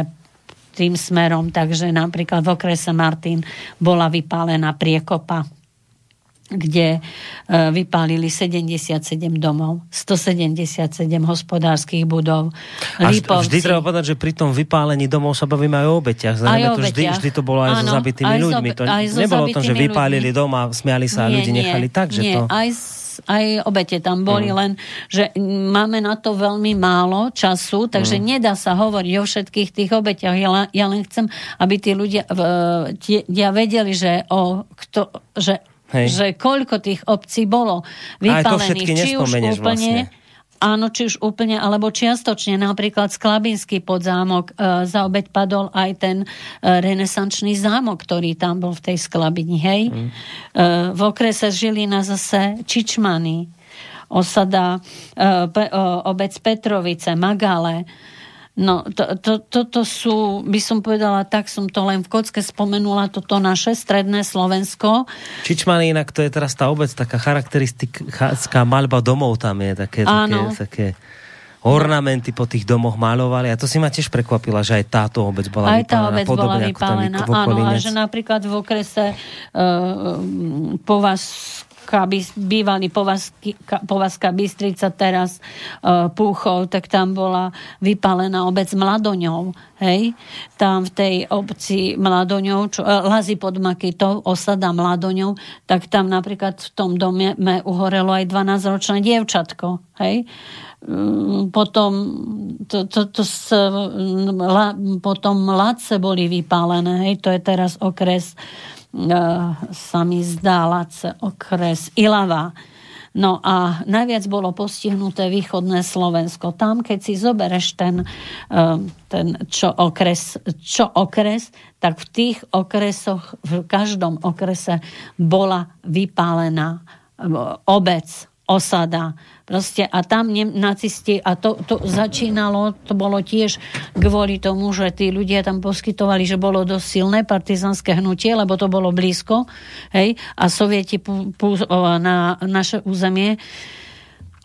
tým smerom, takže napríklad v okrese Martin bola vypálená priekopa kde e, vypálili 77 domov, 177 hospodárskych budov. A vždy treba povedať, že pri tom vypálení domov sa bavíme aj o obeťach. Znamená to vždy, vždy to bolo aj Áno, so zabitými aj ľuďmi. To aj nebolo o tom, že vypálili dom a smiali sa a ľudí nie, nechali tak, že nie, to... Aj aj obete tam boli, mm. len že máme na to veľmi málo času, takže mm. nedá sa hovoriť o všetkých tých obetiach. Ja, ja len chcem, aby tí ľudia tie, ja vedeli, že, o, kto, že Hej. že koľko tých obcí bolo vypálených, či už úplne, vlastne. Áno, či už úplne, alebo čiastočne. Napríklad Sklabinský podzámok e, za obeď padol aj ten e, renesančný zámok, ktorý tam bol v tej Sklabini, hej. Mm. E, v okrese Žilina zase Čičmany, osada e, pe, e, obec Petrovice, Magale, No, to, to, toto sú, by som povedala, tak som to len v kocke spomenula, toto naše stredné Slovensko. Čičmany, inak to je teraz tá obec, taká charakteristická maľba domov tam je, také, také, také ornamenty po tých domoch malovali. A to si ma tiež prekvapila, že aj táto obec bola aj tá obec bola vypálená, áno, a že napríklad v okrese uh, po vás bývalý Povazka Bystrica, teraz uh, Púchov, tak tam bola vypálená obec Mladoňov. Hej? Tam v tej obci Mladoňov, čo, uh, Lazy pod Makytou, osada Mladoňov, tak tam napríklad v tom dome uhorelo aj 12-ročné dievčatko. Hej? Mm, potom, to, to, to s, la, potom Lace boli vypálené, hej, to je teraz okres sa mi zdá Lace, okres Ilava. No a najviac bolo postihnuté východné Slovensko. Tam, keď si zobereš ten, ten čo, okres, čo okres, tak v tých okresoch, v každom okrese bola vypálená obec, osada, Proste a tam ne, nacisti, a to, to začínalo, to bolo tiež kvôli tomu, že tí ľudia tam poskytovali, že bolo dosť silné partizanské hnutie, lebo to bolo blízko, hej, a sovieti pú, pú, na naše územie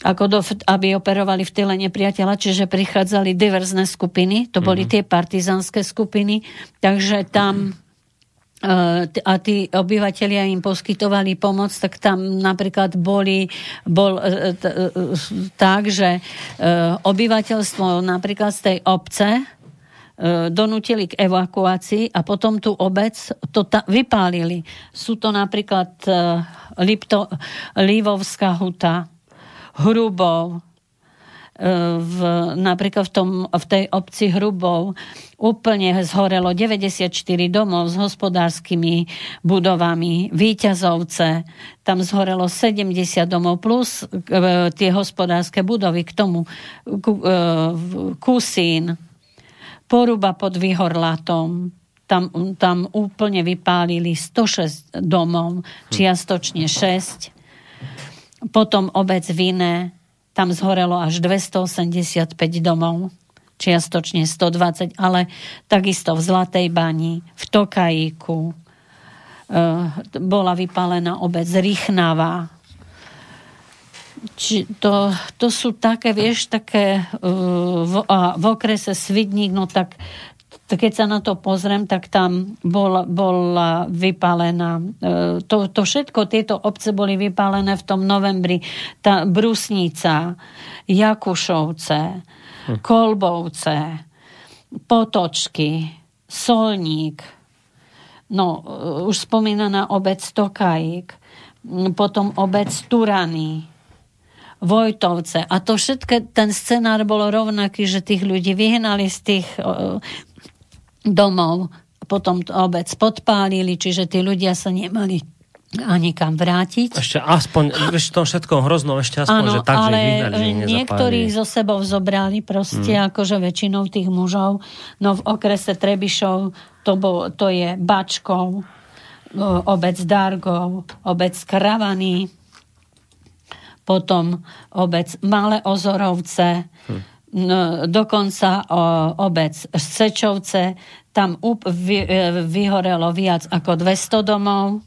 ako do, aby operovali v tyle nepriateľa, čiže prichádzali diverzné skupiny, to boli mm-hmm. tie partizanské skupiny, takže tam a tí obyvateľia im poskytovali pomoc, tak tam napríklad boli, bol e, e, tak, že e, obyvateľstvo napríklad z tej obce donútili k evakuácii a potom tú obec to ta, vypálili. Sú to napríklad Lipto, Lívovská huta, Hrubov, v, napríklad v, tom, v tej obci Hrubov úplne zhorelo 94 domov s hospodárskymi budovami, Výťazovce, tam zhorelo 70 domov plus e, tie hospodárske budovy k tomu e, Kusín, Poruba pod Vyhorlatom, tam, tam úplne vypálili 106 domov, čiastočne 6. Potom obec Vine, tam zhorelo až 285 domov, čiastočne 120, ale takisto v Zlatej bani, v Tokajíku, e, bola vypálená obec Rychnava. To, to sú také, vieš, také e, v, a v okrese Svidník, no tak keď sa na to pozriem, tak tam bola, bola vypálená. E, to, to všetko, tieto obce boli vypálené v tom novembri. Tá Brusnica, Jakušovce, hm. Kolbovce, Potočky, Solník, no e, už spomínaná obec Tokajík, potom obec Turany, Vojtovce. A to všetko, ten scenár bol rovnaký, že tých ľudí vyhnali z tých domov, potom obec podpálili, čiže tí ľudia sa nemali ani kam vrátiť. Ešte aspoň, vieš, v tom všetkom hrozno, ešte aspoň, ano, že tak, ale že vyhnali, že niektorých zo sebou zobrali proste, mm. akože väčšinou tých mužov. No v okrese Trebišov to, bol, to je Bačkov, obec Dargov, obec Kravany, potom obec Malé Ozorovce, hm. Dokonca obec Sečovce, tam e, vyhorelo viac ako 200 domov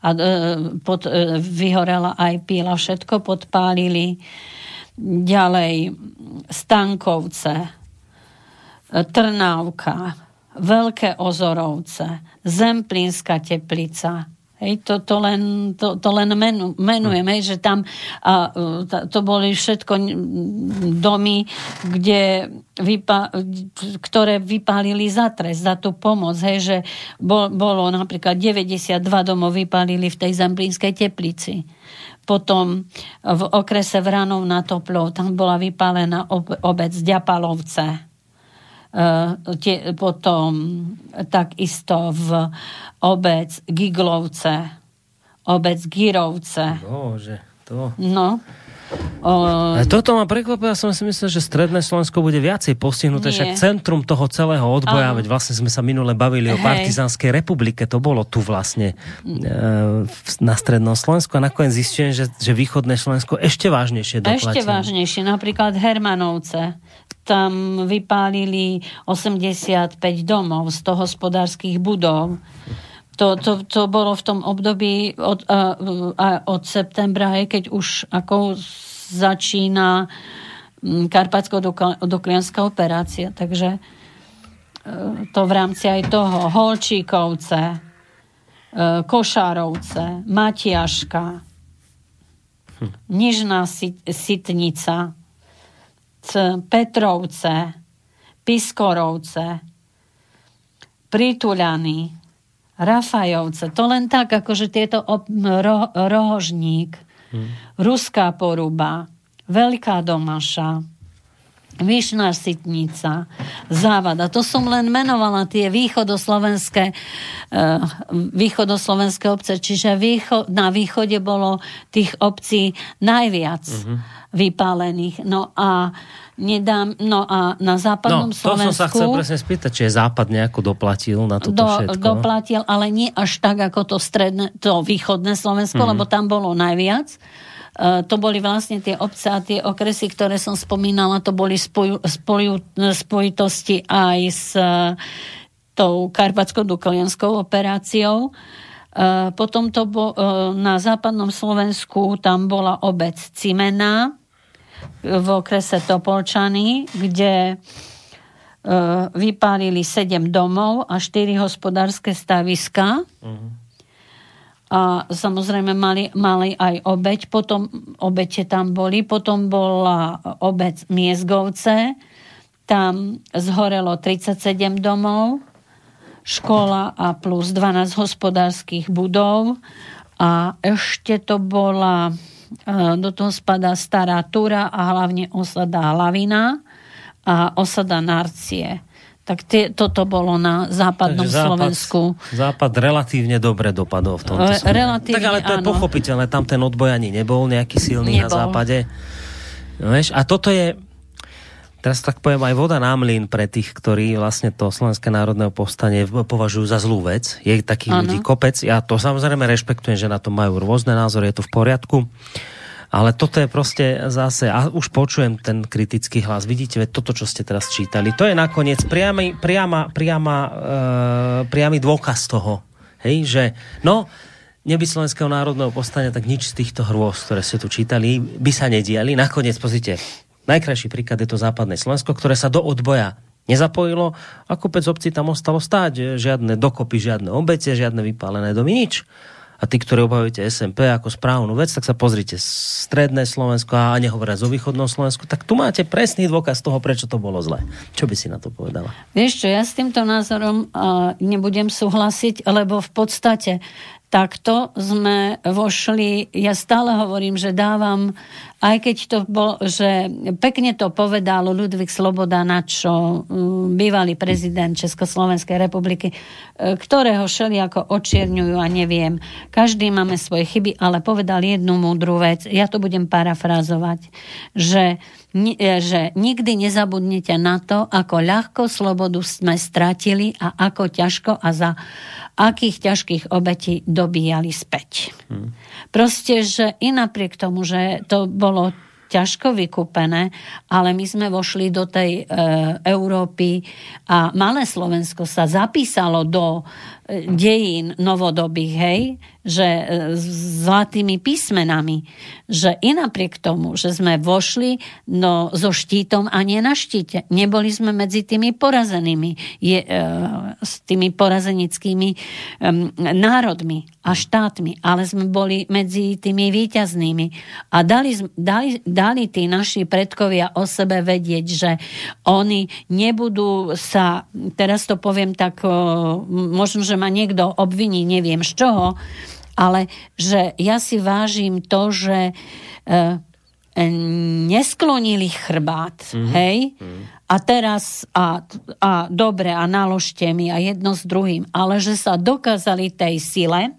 a e, pod, e, vyhorela aj píla, všetko podpálili. Ďalej Stankovce, Trnávka, Veľké Ozorovce, Zemplínska teplica, Hej, to, to, len, to, to len menu, menujem, hej, že tam a, to boli všetko domy, kde vypa, ktoré vypálili za trest, za tú pomoc. Hej, že bol, bolo napríklad 92 domov vypálili v tej Zemplínskej teplici. Potom v okrese Vranov na Toplov, tam bola vypálená obec Ďapalovce tie, potom takisto v obec Giglovce, obec Girovce. Bože, to... No. O... Toto ma prekvapilo, ja som si myslel, že stredné Slovensko bude viacej postihnuté, však centrum toho celého odboja, veď vlastne sme sa minule bavili Hej. o Partizánskej republike, to bolo tu vlastne e, na strednom Slovensku a nakoniec zistujem, že, že východné Slovensko ešte vážnejšie doplatilo. Ešte vážnejšie, napríklad Hermanovce tam vypálili 85 domov, 100 hospodárskych budov. To, to, to bolo v tom období od, a, a od septembra, aj keď už ako začína karpatsko-doklianská operácia. Takže e, to v rámci aj toho Holčíkovce, e, Košárovce, Matiaška, hm. Nižná Sitnica, Petrovce, Piskorovce, Prituľany, Rafajovce. To len tak, akože tieto ro, rohožník, hmm. Ruská poruba, Veľká domaša, Vyšná Sitnica, Závada. To som len menovala tie východoslovenské, uh, východoslovenské obce, čiže výcho, na východe bolo tých obcí najviac. Uh-huh vypálených. No a nedám, no a na západnom no, Slovensku... to som sa chcel presne spýtať, či je západ nejako doplatil na toto do, všetko. Doplatil, ale nie až tak, ako to stredné, to východné Slovensko, mm. lebo tam bolo najviac. Uh, to boli vlastne tie obce a tie okresy, ktoré som spomínala, to boli spoju, spoju, spojitosti aj s uh, tou karpatsko-dukalianskou operáciou. Potom to bo, na západnom Slovensku tam bola obec Cimená, v okrese Topolčany, kde e, vypálili 7 domov a 4 hospodárske staviska. Uh-huh. A samozrejme mali, mali aj obeď, potom obete tam boli, potom bola obec Miezgovce, tam zhorelo 37 domov, škola a plus 12 hospodárskych budov a ešte to bola, e, do toho spadá Stará Túra a hlavne osada Hlavina a osada Narcie. Tak tie, toto bolo na západnom Takže západ, Slovensku. Západ relatívne dobre dopadol v tomto smere. relatívne, Tak ale to je áno. pochopiteľné, tam ten odboj ani nebol nejaký silný na Nebol. západe. No, vieš, a toto je, teraz tak poviem, aj voda na mlyn pre tých, ktorí vlastne to Slovenské národné povstanie považujú za zlú vec. Je takých ľudí kopec. Ja to samozrejme rešpektujem, že na to majú rôzne názory, je to v poriadku. Ale toto je proste zase, a už počujem ten kritický hlas, vidíte, veď toto, čo ste teraz čítali, to je nakoniec priamy, priama, priama, e, priamy dôkaz toho, hej, že no, neby Slovenského národného povstania, tak nič z týchto hrôz, ktoré ste tu čítali, by sa nediali. Nakoniec, pozrite, najkrajší príklad je to západné Slovensko, ktoré sa do odboja nezapojilo a kopec obcí tam ostalo stáť. Žiadne dokopy, žiadne obete, žiadne vypálené domy, nič. A tí, ktorí obhajujete SMP ako správnu vec, tak sa pozrite stredné Slovensko a nehovoriac o východnom Slovensku, tak tu máte presný dôkaz toho, prečo to bolo zlé. Čo by si na to povedala? Vieš čo, ja s týmto názorom uh, nebudem súhlasiť, lebo v podstate takto sme vošli, ja stále hovorím, že dávam, aj keď to bol, že pekne to povedal Ludvík Sloboda, na čo um, bývalý prezident Československej republiky, e, ktorého šeli ako očierňujú a neviem. Každý máme svoje chyby, ale povedal jednu múdru vec, ja to budem parafrázovať, že e, že nikdy nezabudnete na to, ako ľahko slobodu sme stratili a ako ťažko a za akých ťažkých obetí dobíjali späť. Hmm. Proste, že i napriek tomu, že to bolo ťažko vykúpené, ale my sme vošli do tej e, Európy a malé Slovensko sa zapísalo do e, dejín novodobých, hej, že e, s zlatými písmenami, že i napriek tomu, že sme vošli no, so štítom a nie na štíte. Neboli sme medzi tými porazenými, je, e, s tými porazenickými národmi a štátmi, ale sme boli medzi tými výťaznými. A dali, dali, dali tí naši predkovia o sebe vedieť, že oni nebudú sa, teraz to poviem tak, o, možno, že ma niekto obviní, neviem z čoho, ale že ja si vážim to, že e, nesklonili chrbát, mm-hmm. hej, mm-hmm. a teraz, a, a dobre, a naložte mi, a jedno s druhým, ale že sa dokázali tej sile,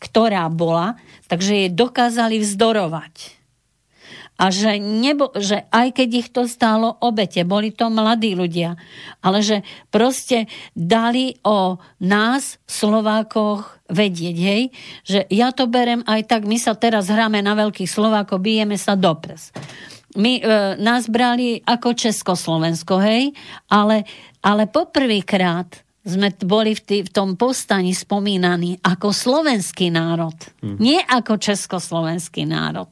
ktorá bola, takže je dokázali vzdorovať. A že, nebo, že aj keď ich to stálo obete, boli to mladí ľudia, ale že proste dali o nás, Slovákoch, vedieť, hej, že ja to berem aj tak, my sa teraz hráme na veľkých Slovákov, bijeme sa do prs. My, e, nás brali ako Československo, hej, ale, ale poprvýkrát sme boli v, tý, v tom postaní spomínaní ako slovenský národ. Hmm. Nie ako československý národ.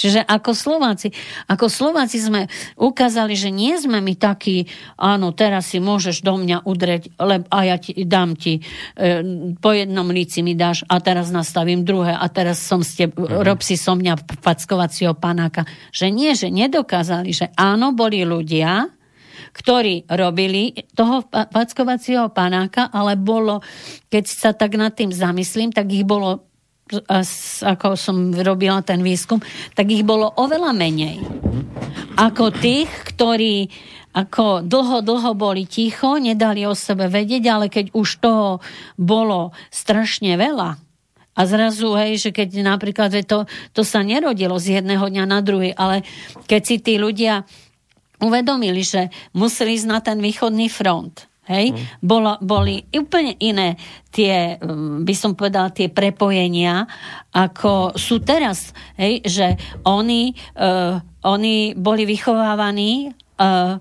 Čiže ako Slováci, ako Slováci sme ukázali, že nie sme my takí, áno, teraz si môžeš do mňa udreť, lebo a ja ti dám ti, e, po jednom líci mi dáš a teraz nastavím druhé a teraz som ste, mm-hmm. rob si so mňa fackovacieho panáka. Že nie, že nedokázali, že áno, boli ľudia, ktorí robili toho fackovacieho panáka, ale bolo, keď sa tak nad tým zamyslím, tak ich bolo ako som robila ten výskum, tak ich bolo oveľa menej. Ako tých, ktorí ako dlho, dlho boli ticho, nedali o sebe vedieť, ale keď už toho bolo strašne veľa, a zrazu, hej, že keď napríklad, to, to sa nerodilo z jedného dňa na druhý, ale keď si tí ľudia uvedomili, že museli ísť na ten východný front, Hej? Mm. Bolo, boli úplne iné tie, by som povedala, tie prepojenia, ako sú teraz. Hej? Že oni, uh, oni boli vychovávaní uh, uh,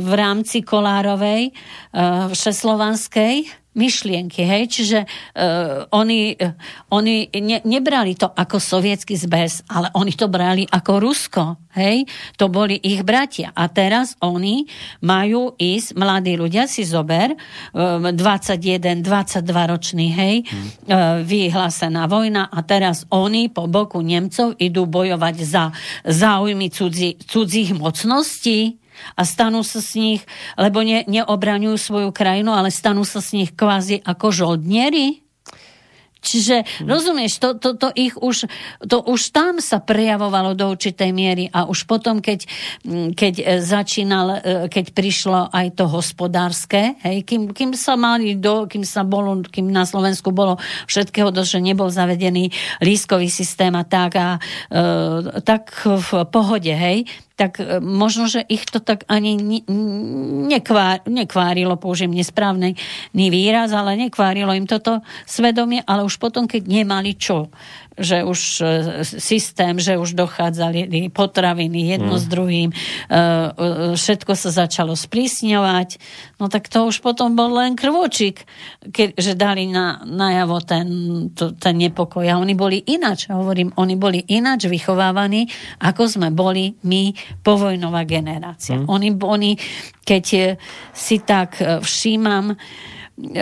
v rámci Kolárovej, uh, všeslovanskej myšlienky, hej, čiže uh, oni, uh, oni ne, nebrali to ako sovietský zbez, ale oni to brali ako Rusko, hej, to boli ich bratia. A teraz oni majú ísť, mladí ľudia si zober, uh, 21, 22 ročný, hej, hmm. uh, vyhlásená vojna a teraz oni po boku Nemcov idú bojovať za záujmy cudzí, cudzích mocností, a stanú sa z nich, lebo ne, neobraňujú svoju krajinu, ale stanú sa z nich kvázi ako žoldnieri? Čiže hmm. rozumieš, to, to, to ich už, to už tam sa prejavovalo do určitej miery a už potom, keď, mm, keď e, začínal, e, keď prišlo aj to hospodárske, hej, kým, kým sa mali do, kým sa bolo, kým na Slovensku bolo všetkého dosť, že nebol zavedený lískový systém a tak a e, tak v pohode, hej, tak e, možno, že ich to tak ani nekvár, nekvárilo, použijem nesprávny výraz, ale nekvárilo im toto svedomie, ale už potom, keď nemali čo že už e, systém, že už dochádzali potraviny jedno mm. s druhým, e, e, všetko sa začalo sprísňovať, no tak to už potom bol len krvočík, keď, že dali na, najavo ten, to, ten nepokoj. A oni boli ináč, hovorím, oni boli ináč vychovávaní, ako sme boli my, povojnová generácia. Mm. Oni, oni, keď si tak všímam,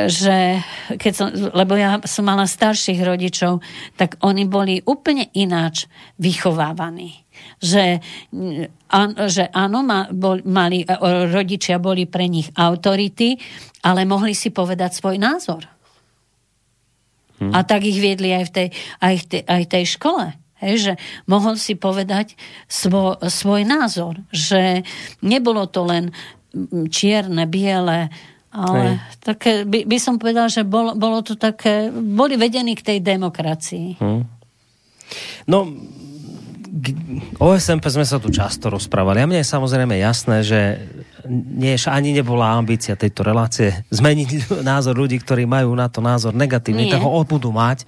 že keď som, lebo ja som mala starších rodičov, tak oni boli úplne ináč vychovávaní. Že, an, že áno, ma, bol, mali, e, rodičia boli pre nich autority, ale mohli si povedať svoj názor. Hmm. A tak ich viedli aj v tej, aj v tej, aj tej škole. Hej, že mohol si povedať svo, svoj názor. Že nebolo to len čierne, biele, ale také, by, by som povedal, že bolo, bolo to také, boli vedení k tej demokracii. Hmm. No, o SMP sme sa tu často rozprávali. A mne je samozrejme jasné, že nie, ani nebola ambícia tejto relácie zmeniť názor ľudí, ktorí majú na to názor negatívny, Nie. tak ho budú mať.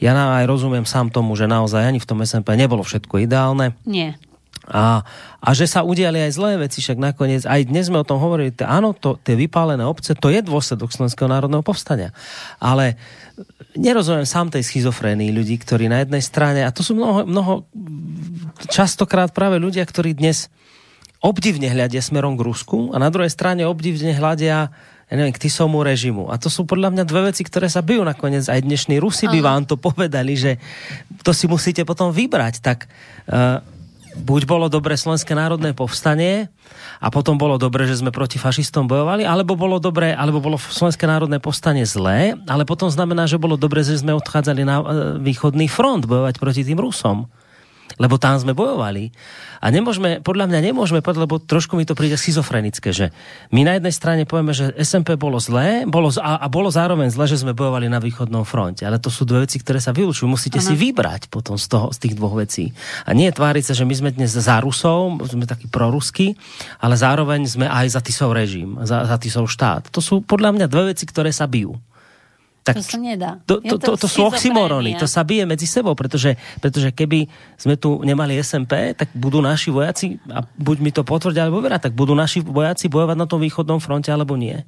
Ja aj rozumiem sám tomu, že naozaj ani v tom SMP nebolo všetko ideálne. Nie. A, a že sa udiali aj zlé veci, však nakoniec, aj dnes sme o tom hovorili, t- áno, to, tie vypálené obce, to je dôsledok Slovenského národného povstania. Ale nerozumiem sám tej schizofrénii ľudí, ktorí na jednej strane, a to sú mnoho, mnoho častokrát práve ľudia, ktorí dnes obdivne hľadia smerom k Rusku a na druhej strane obdivne hľadia ja neviem, k Tisomu režimu. A to sú podľa mňa dve veci, ktoré sa bijú nakoniec. Aj dnešní Rusi by vám to povedali, že to si musíte potom vybrať. Tak uh, buď bolo dobre Slovenské národné povstanie a potom bolo dobre, že sme proti fašistom bojovali, alebo bolo dobre, alebo bolo Slovenské národné povstanie zlé, ale potom znamená, že bolo dobre, že sme odchádzali na e, východný front bojovať proti tým Rusom lebo tam sme bojovali. A nemôžeme, podľa mňa nemôžeme lebo trošku mi to príde schizofrenické, že my na jednej strane povieme, že SMP bolo zlé bolo, a, a bolo zároveň zlé, že sme bojovali na východnom fronte. Ale to sú dve veci, ktoré sa vylúčujú. Musíte ano. si vybrať potom z, toho, z tých dvoch vecí. A nie tváriť sa, že my sme dnes za Rusov, sme takí proruskí, ale zároveň sme aj za Tisov režim, za, za Tisov štát. To sú podľa mňa dve veci, ktoré sa bijú. Tak, to sa nedá. To, to, to, to sú oxymorony, to sa bije medzi sebou, pretože, pretože keby sme tu nemali SMP, tak budú naši vojaci, a buď mi to potvrdia alebo verá, tak budú naši vojaci bojovať na tom východnom fronte alebo nie.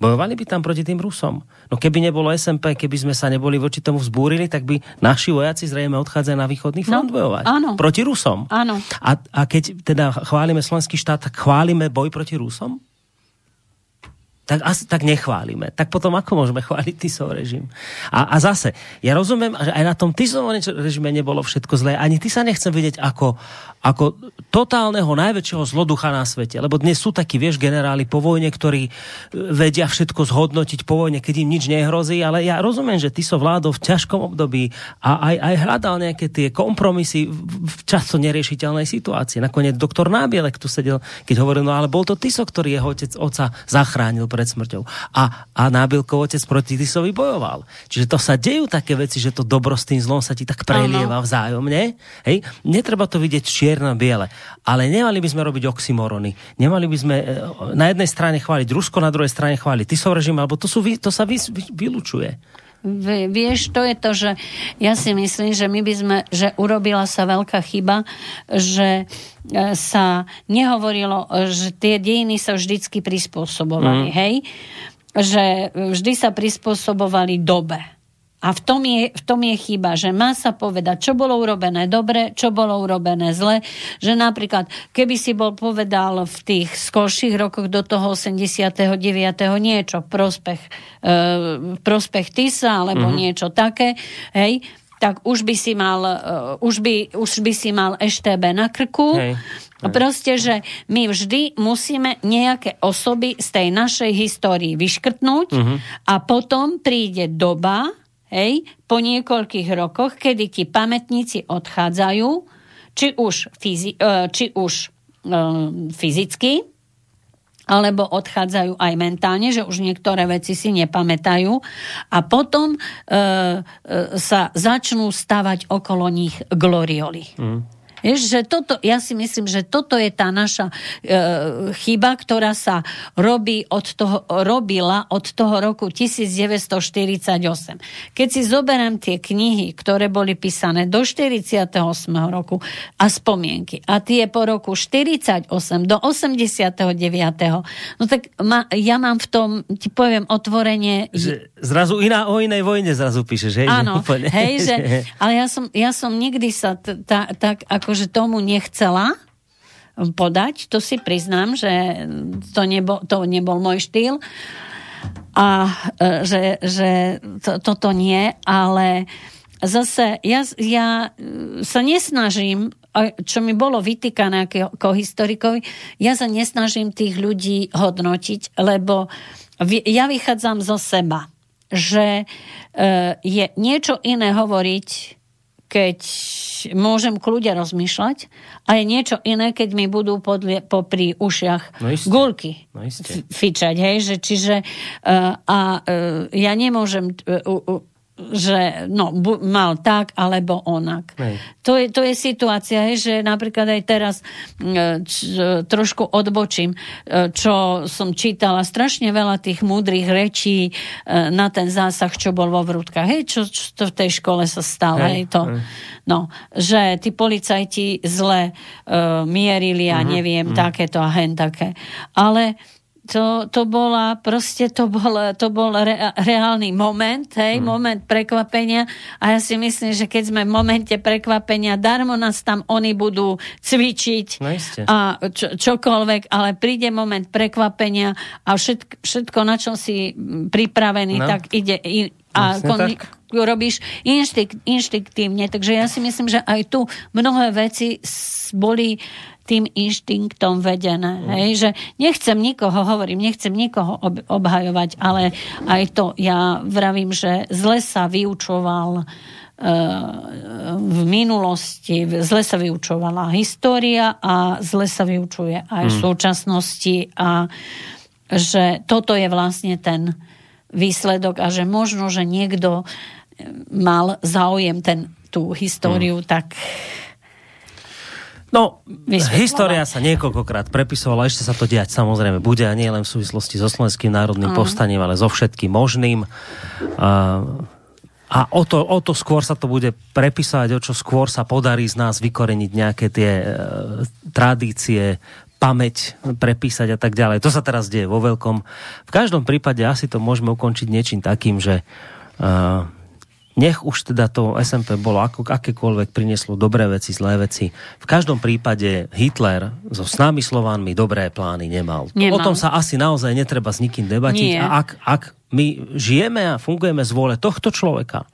Bojovali by tam proti tým Rusom. No keby nebolo SMP, keby sme sa neboli voči tomu vzbúrili, tak by naši vojaci zrejme odchádzajú na východný front no, bojovať. Áno. Proti Rusom. Áno. A, a keď teda chválime slovenský štát, tak chválime boj proti Rusom? Tak, asi, tak nechválime. Tak potom ako môžeme chváliť Tisov režim? A, a zase, ja rozumiem, že aj na tom Tisovom režime nebolo všetko zlé. Ani ty sa nechcem vidieť ako, ako totálneho najväčšieho zloducha na svete. Lebo dnes sú takí, vieš, generáli po vojne, ktorí e, vedia všetko zhodnotiť po vojne, keď im nič nehrozí. Ale ja rozumiem, že Tiso vládol v ťažkom období a aj, aj hľadal nejaké tie kompromisy v často neriešiteľnej situácii. Nakoniec doktor Nábielek tu sedel, keď hovoril, no ale bol to Tiso, ktorý jeho otec, oca zachránil pred smrťou. A, a Nábilkov otec proti Tisovi bojoval. Čiže to sa dejú také veci, že to dobro s tým zlom sa ti tak prelieva vzájomne. Hej? Netreba to vidieť čierno-biele. Ale nemali by sme robiť oxymorony. Nemali by sme e, na jednej strane chváliť Rusko, na druhej strane chváliť Tisov režim, alebo to, sú, to sa vy, vy, vylučuje. Vieš, to je to, že ja si myslím, že my by sme, že urobila sa veľká chyba, že e, sa nehovorilo, že tie dejiny sa vždycky prispôsobovali, mm. hej? Že vždy sa prispôsobovali dobe a v tom, je, v tom je chyba, že má sa povedať, čo bolo urobené dobre, čo bolo urobené zle. Že napríklad, keby si bol povedal v tých skorších rokoch do toho 89. niečo, prospech, e, prospech TISA alebo mm-hmm. niečo také, hej, tak už by si mal, uh, už by, už by si mal EŠTB na krku, Hej. Proste, že my vždy musíme nejaké osoby z tej našej histórii vyškrtnúť uh-huh. a potom príde doba, hej, po niekoľkých rokoch, kedy ti pamätníci odchádzajú, či už, fyzi- e, či už uh, fyzicky, alebo odchádzajú aj mentálne, že už niektoré veci si nepamätajú a potom e, e, sa začnú stavať okolo nich glorioly. Mm. Vieš, že toto, ja si myslím, že toto je tá naša e, chyba, ktorá sa robí od toho, robila od toho roku 1948. Keď si zoberiem tie knihy, ktoré boli písané do 48. roku a spomienky a tie po roku 48 do 89. No tak ma, ja mám v tom, ti poviem otvorenie... Že zrazu iná o inej vojne zrazu píšeš, hej? Áno, hej, že, ale ja som, ja som nikdy sa tak ako akože tomu nechcela podať, to si priznám, že to nebol, to nebol môj štýl a e, že, že to, toto nie, ale zase ja, ja sa nesnažím čo mi bolo vytýkané ako historikovi, ja sa nesnažím tých ľudí hodnotiť, lebo ja vychádzam zo seba, že e, je niečo iné hovoriť keď môžem kľudia rozmýšľať a je niečo iné, keď mi budú podlie, popri ušiach no gulky no fičať. Hej? Že, čiže uh, a uh, ja nemôžem uh, uh, že no, bu, mal tak alebo onak. To je, to je situácia, že napríklad aj teraz č, trošku odbočím, e, čo som čítala strašne veľa tých múdrych rečí e, na ten zásah, čo bol vo Vrútkach. Hej, čo, čo to v tej škole sa stalo. Hej, hej, to, hej. No, že tí policajti zle uh, mierili a uh-huh, neviem, uh-huh. takéto a hen také. Ale to, to bola proste, to bol, to bol re, reálny moment, hej, mm. moment prekvapenia a ja si myslím, že keď sme v momente prekvapenia, darmo nás tam oni budú cvičiť no, a čo, čokoľvek, ale príde moment prekvapenia a všetko, všetko na čo si pripravený, no. tak ide a kon, robíš inštik, inštiktívne. Takže ja si myslím, že aj tu mnohé veci boli tým inštinktom vedené. Mm. Hej? Že nechcem nikoho, hovorím, nechcem nikoho ob- obhajovať, ale aj to ja vravím, že zle sa vyučoval e, v minulosti, zle sa vyučovala história a zle sa vyučuje aj v mm. súčasnosti a že toto je vlastne ten výsledok a že možno, že niekto mal záujem ten, tú históriu mm. tak No, história sa niekoľkokrát prepisovala, ešte sa to diať samozrejme bude a nie len v súvislosti so Slovenským národným uh-huh. povstaním, ale so všetkým možným. A, a o to, o to skôr sa to bude prepisovať, o čo skôr sa podarí z nás vykoreniť nejaké tie e, tradície, pamäť prepísať a tak ďalej. To sa teraz deje vo veľkom. V každom prípade asi to môžeme ukončiť niečím takým, že e, nech už teda to SMP bolo ako, akékoľvek prinieslo dobré veci, zlé veci. V každom prípade Hitler so s nami Slovánmi dobré plány nemal. nemal. O tom sa asi naozaj netreba s nikým debatiť. Nie. A ak, ak my žijeme a fungujeme z vôle tohto človeka,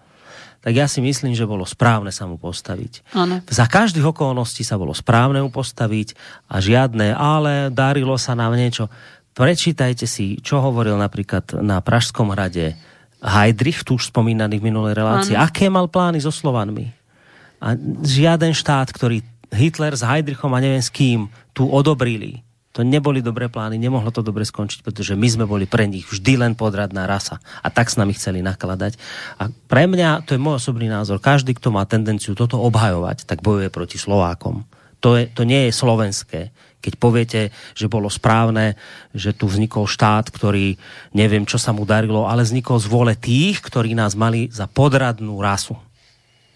tak ja si myslím, že bolo správne sa mu postaviť. Ano. Za každých okolností sa bolo správne mu postaviť a žiadne, ale darilo sa nám niečo. Prečítajte si, čo hovoril napríklad na Pražskom hrade Heidrich, tu už spomínaný v minulej relácii, ano. aké mal plány so Slovanmi. A žiaden štát, ktorý Hitler s Heidrichom a neviem s kým tu odobrili, to neboli dobré plány, nemohlo to dobre skončiť, pretože my sme boli pre nich vždy len podradná rasa a tak s nami chceli nakladať. A pre mňa, to je môj osobný názor, každý, kto má tendenciu toto obhajovať, tak bojuje proti Slovákom. To, je, to nie je slovenské keď poviete, že bolo správne, že tu vznikol štát, ktorý neviem, čo sa mu darilo, ale vznikol z vôle tých, ktorí nás mali za podradnú rasu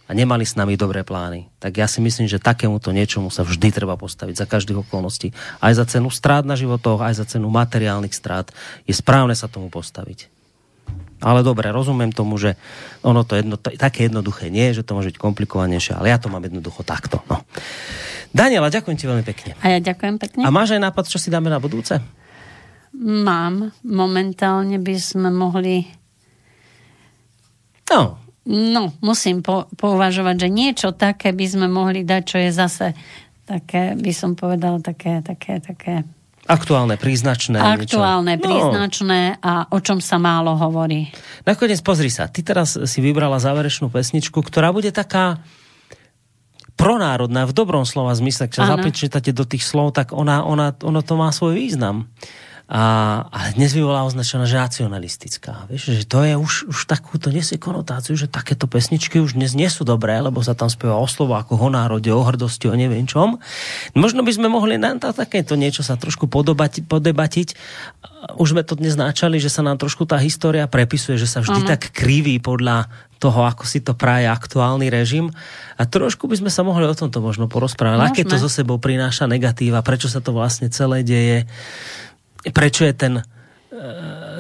a nemali s nami dobré plány. Tak ja si myslím, že takémuto niečomu sa vždy treba postaviť za každých okolností. Aj za cenu strát na životoch, aj za cenu materiálnych strát. Je správne sa tomu postaviť. Ale dobre, rozumiem tomu, že ono to jedno, také jednoduché nie, že to môže byť komplikovanejšie, ale ja to mám jednoducho takto. No. Daniela, ďakujem ti veľmi pekne. A ja ďakujem pekne. A máš aj nápad, čo si dáme na budúce? Mám. Momentálne by sme mohli... No. No, musím po, považovať, že niečo také by sme mohli dať, čo je zase také, by som povedala, také, také, také Aktuálne, príznačné. aktuálne, niečo. No. príznačné a o čom sa málo hovorí. Nakoniec pozri sa, ty teraz si vybrala záverečnú pesničku, ktorá bude taká pronárodná v dobrom slova zmysle, keď sa Áno. započítate do tých slov, tak ona, ona, ono to má svoj význam. A, ale dnes by bola označená, že nacionalistická. Vieš, že to je už, už takúto nesie konotáciu, že takéto pesničky už dnes nie sú dobré, lebo sa tam spieva o ako o národe, o hrdosti, o neviem čom. Možno by sme mohli na takéto niečo sa trošku podobať, podebatiť. Už sme to dnes načali, že sa nám trošku tá história prepisuje, že sa vždy Áno. tak kriví podľa toho, ako si to praje aktuálny režim. A trošku by sme sa mohli o tomto možno porozprávať. Aké to zo sebou prináša negatíva, prečo sa to vlastne celé deje, prečo je ten, e,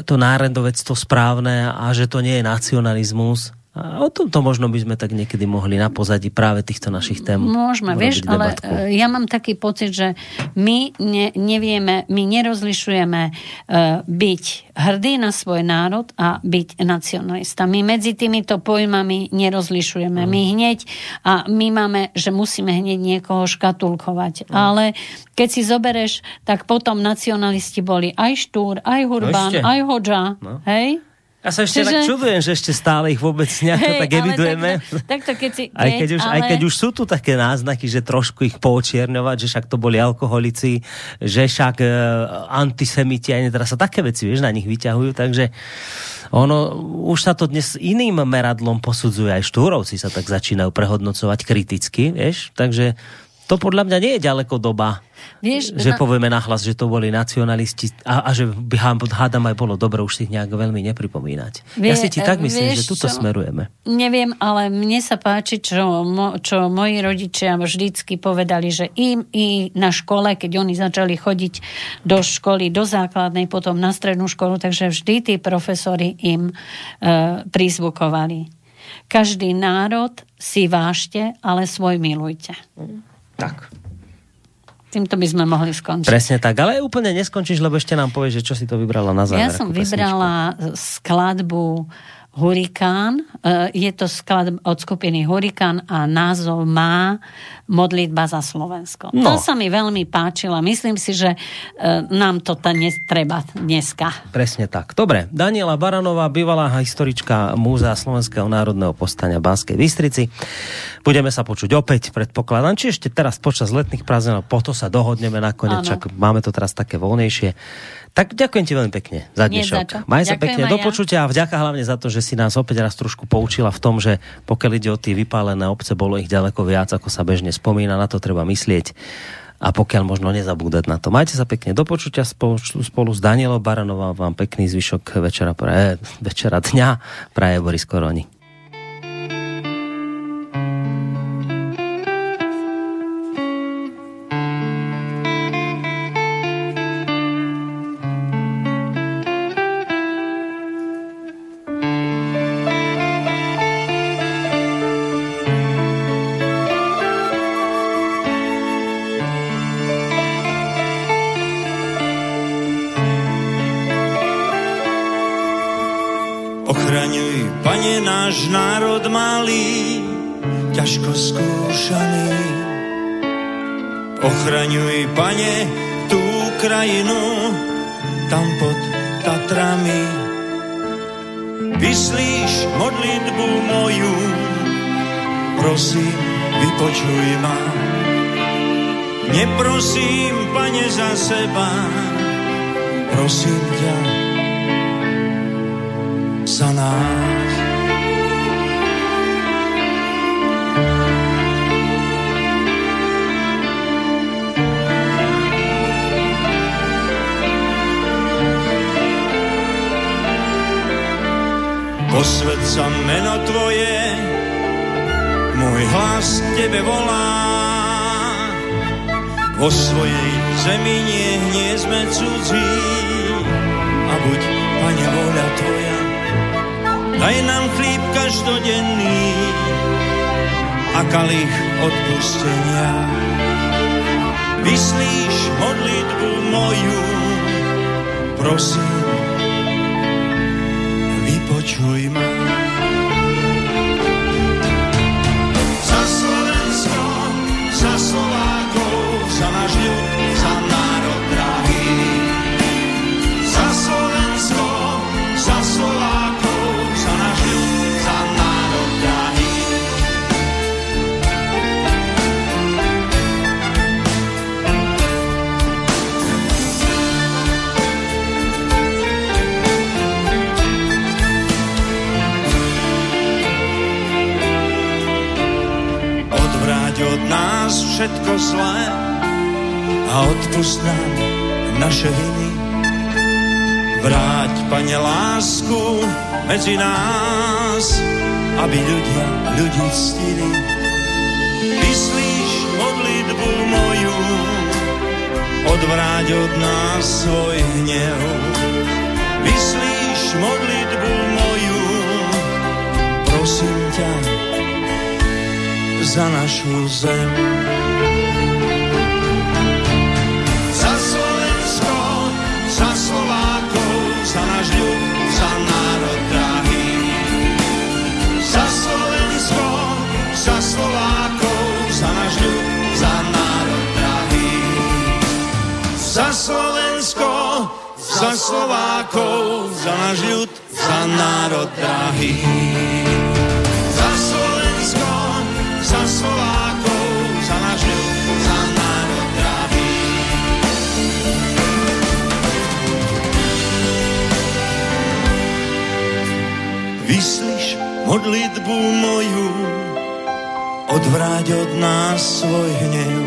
to národovectvo správne a že to nie je nacionalizmus. A o tomto možno by sme tak niekedy mohli na pozadí práve týchto našich tém Môžeme, vieš, ale debatku. e, ja mám taký pocit, že my ne, nevieme, my nerozlišujeme e, byť hrdý na svoj národ a byť nacionalista. My medzi týmito pojmami nerozlišujeme. My hneď, a my máme, že musíme hneď niekoho škatulkovať. Ale keď si zobereš, tak potom nacionalisti boli aj Štúr, aj Hurban, ešte. aj Hoďa. No. Hej? Ja sa ešte Čiže- tak čudujem, že ešte stále ich vôbec nejako Hej, tak evidujeme. takto- takto keď si- aj, keď keď, už, aj ale- keď už sú tu také náznaky, že trošku ich poočierňovať, že však to boli alkoholici, že však e, antisemiti, aj teraz sa také veci, vieš, na nich vyťahujú, takže ono, už sa to dnes iným meradlom posudzuje, aj štúrovci sa tak začínajú prehodnocovať kriticky, vieš, takže to podľa mňa nie je ďaleko doba, Vieš, že na- povieme nahlas, že to boli nacionalisti a, a že by há- hádam aj bolo dobre už si ich nejak veľmi nepripomínať. ja Vie- si ti tak myslím, vieš že tuto čo? smerujeme. Neviem, ale mne sa páči, čo, mo, čo moji rodičia vždycky povedali, že im i na škole, keď oni začali chodiť do školy, do základnej, potom na strednú školu, takže vždy tí profesori im e, prizvukovali. Každý národ si vážte, ale svoj milujte. Tak. Týmto by sme mohli skončiť. Presne tak, ale úplne neskončíš, lebo ešte nám povieš, že čo si to vybrala na záver. Ja som ako pesničku. vybrala skladbu Hurikán. E, Je to skladba od skupiny Hurikán a názov má Modlitba za Slovensko. No. To sa mi veľmi páčilo. Myslím si, že e, nám to dnes treba dneska. Presne tak. Dobre, Daniela Baranová, bývalá historička Múzea Slovenského národného povstania v Banskej Bystrici. Budeme sa počuť opäť, predpokladám, či ešte teraz počas letných prázdnin, potom sa dohodneme nakoniec, čak máme to teraz také voľnejšie. Tak ďakujem ti veľmi pekne za dnešok. Maj sa pekne, do počutia a vďaka hlavne za to, že si nás opäť raz trošku poučila v tom, že pokiaľ ide o tie vypálené obce, bolo ich ďaleko viac, ako sa bežne spomína, na to treba myslieť a pokiaľ možno nezabúdať na to. Majte sa pekne do počutia spolu, spolu s Danielou Baranová. Vám pekný zvyšok večera, pre, večera dňa. Praje Boris Koroni. Národ malý, ťažko skúšaný. Ochraňuj, pane, tú krajinu, tam pod Tatrami. Vyslíš modlitbu moju, prosím, vypočuj ma. Neprosím, pane, za seba, prosím ťa, za nás. Posved sa meno Tvoje, môj hlas Tebe volá. Vo svojej zemi nie, nie sme cudzí a buď, Pane, voľa Tvoja. Daj nám chlíb každodenný a kalich odpustenia. Vyslíš modlitbu moju, prosím, vypočuj ma. Za medzi nás, aby ľudia ľudí ctili. Vyslíš modlitbu moju, odvráť od nás svoj hnev. Vyslíš modlitbu moju, prosím ťa, za našu zem. Za náš ľud, za národ drahý. Za Slovensko, za Slovákov, za náš ľud, za národ drahý. Vyslíš modlitbu moju, odvráť od nás svoj hnev.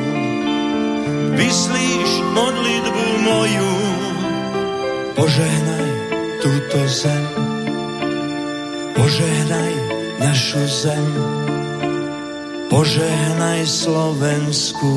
Vyslíš modlitbu moju, požehnaj túto zem. Požehnaj našu zem. Požehnaj Slovensku.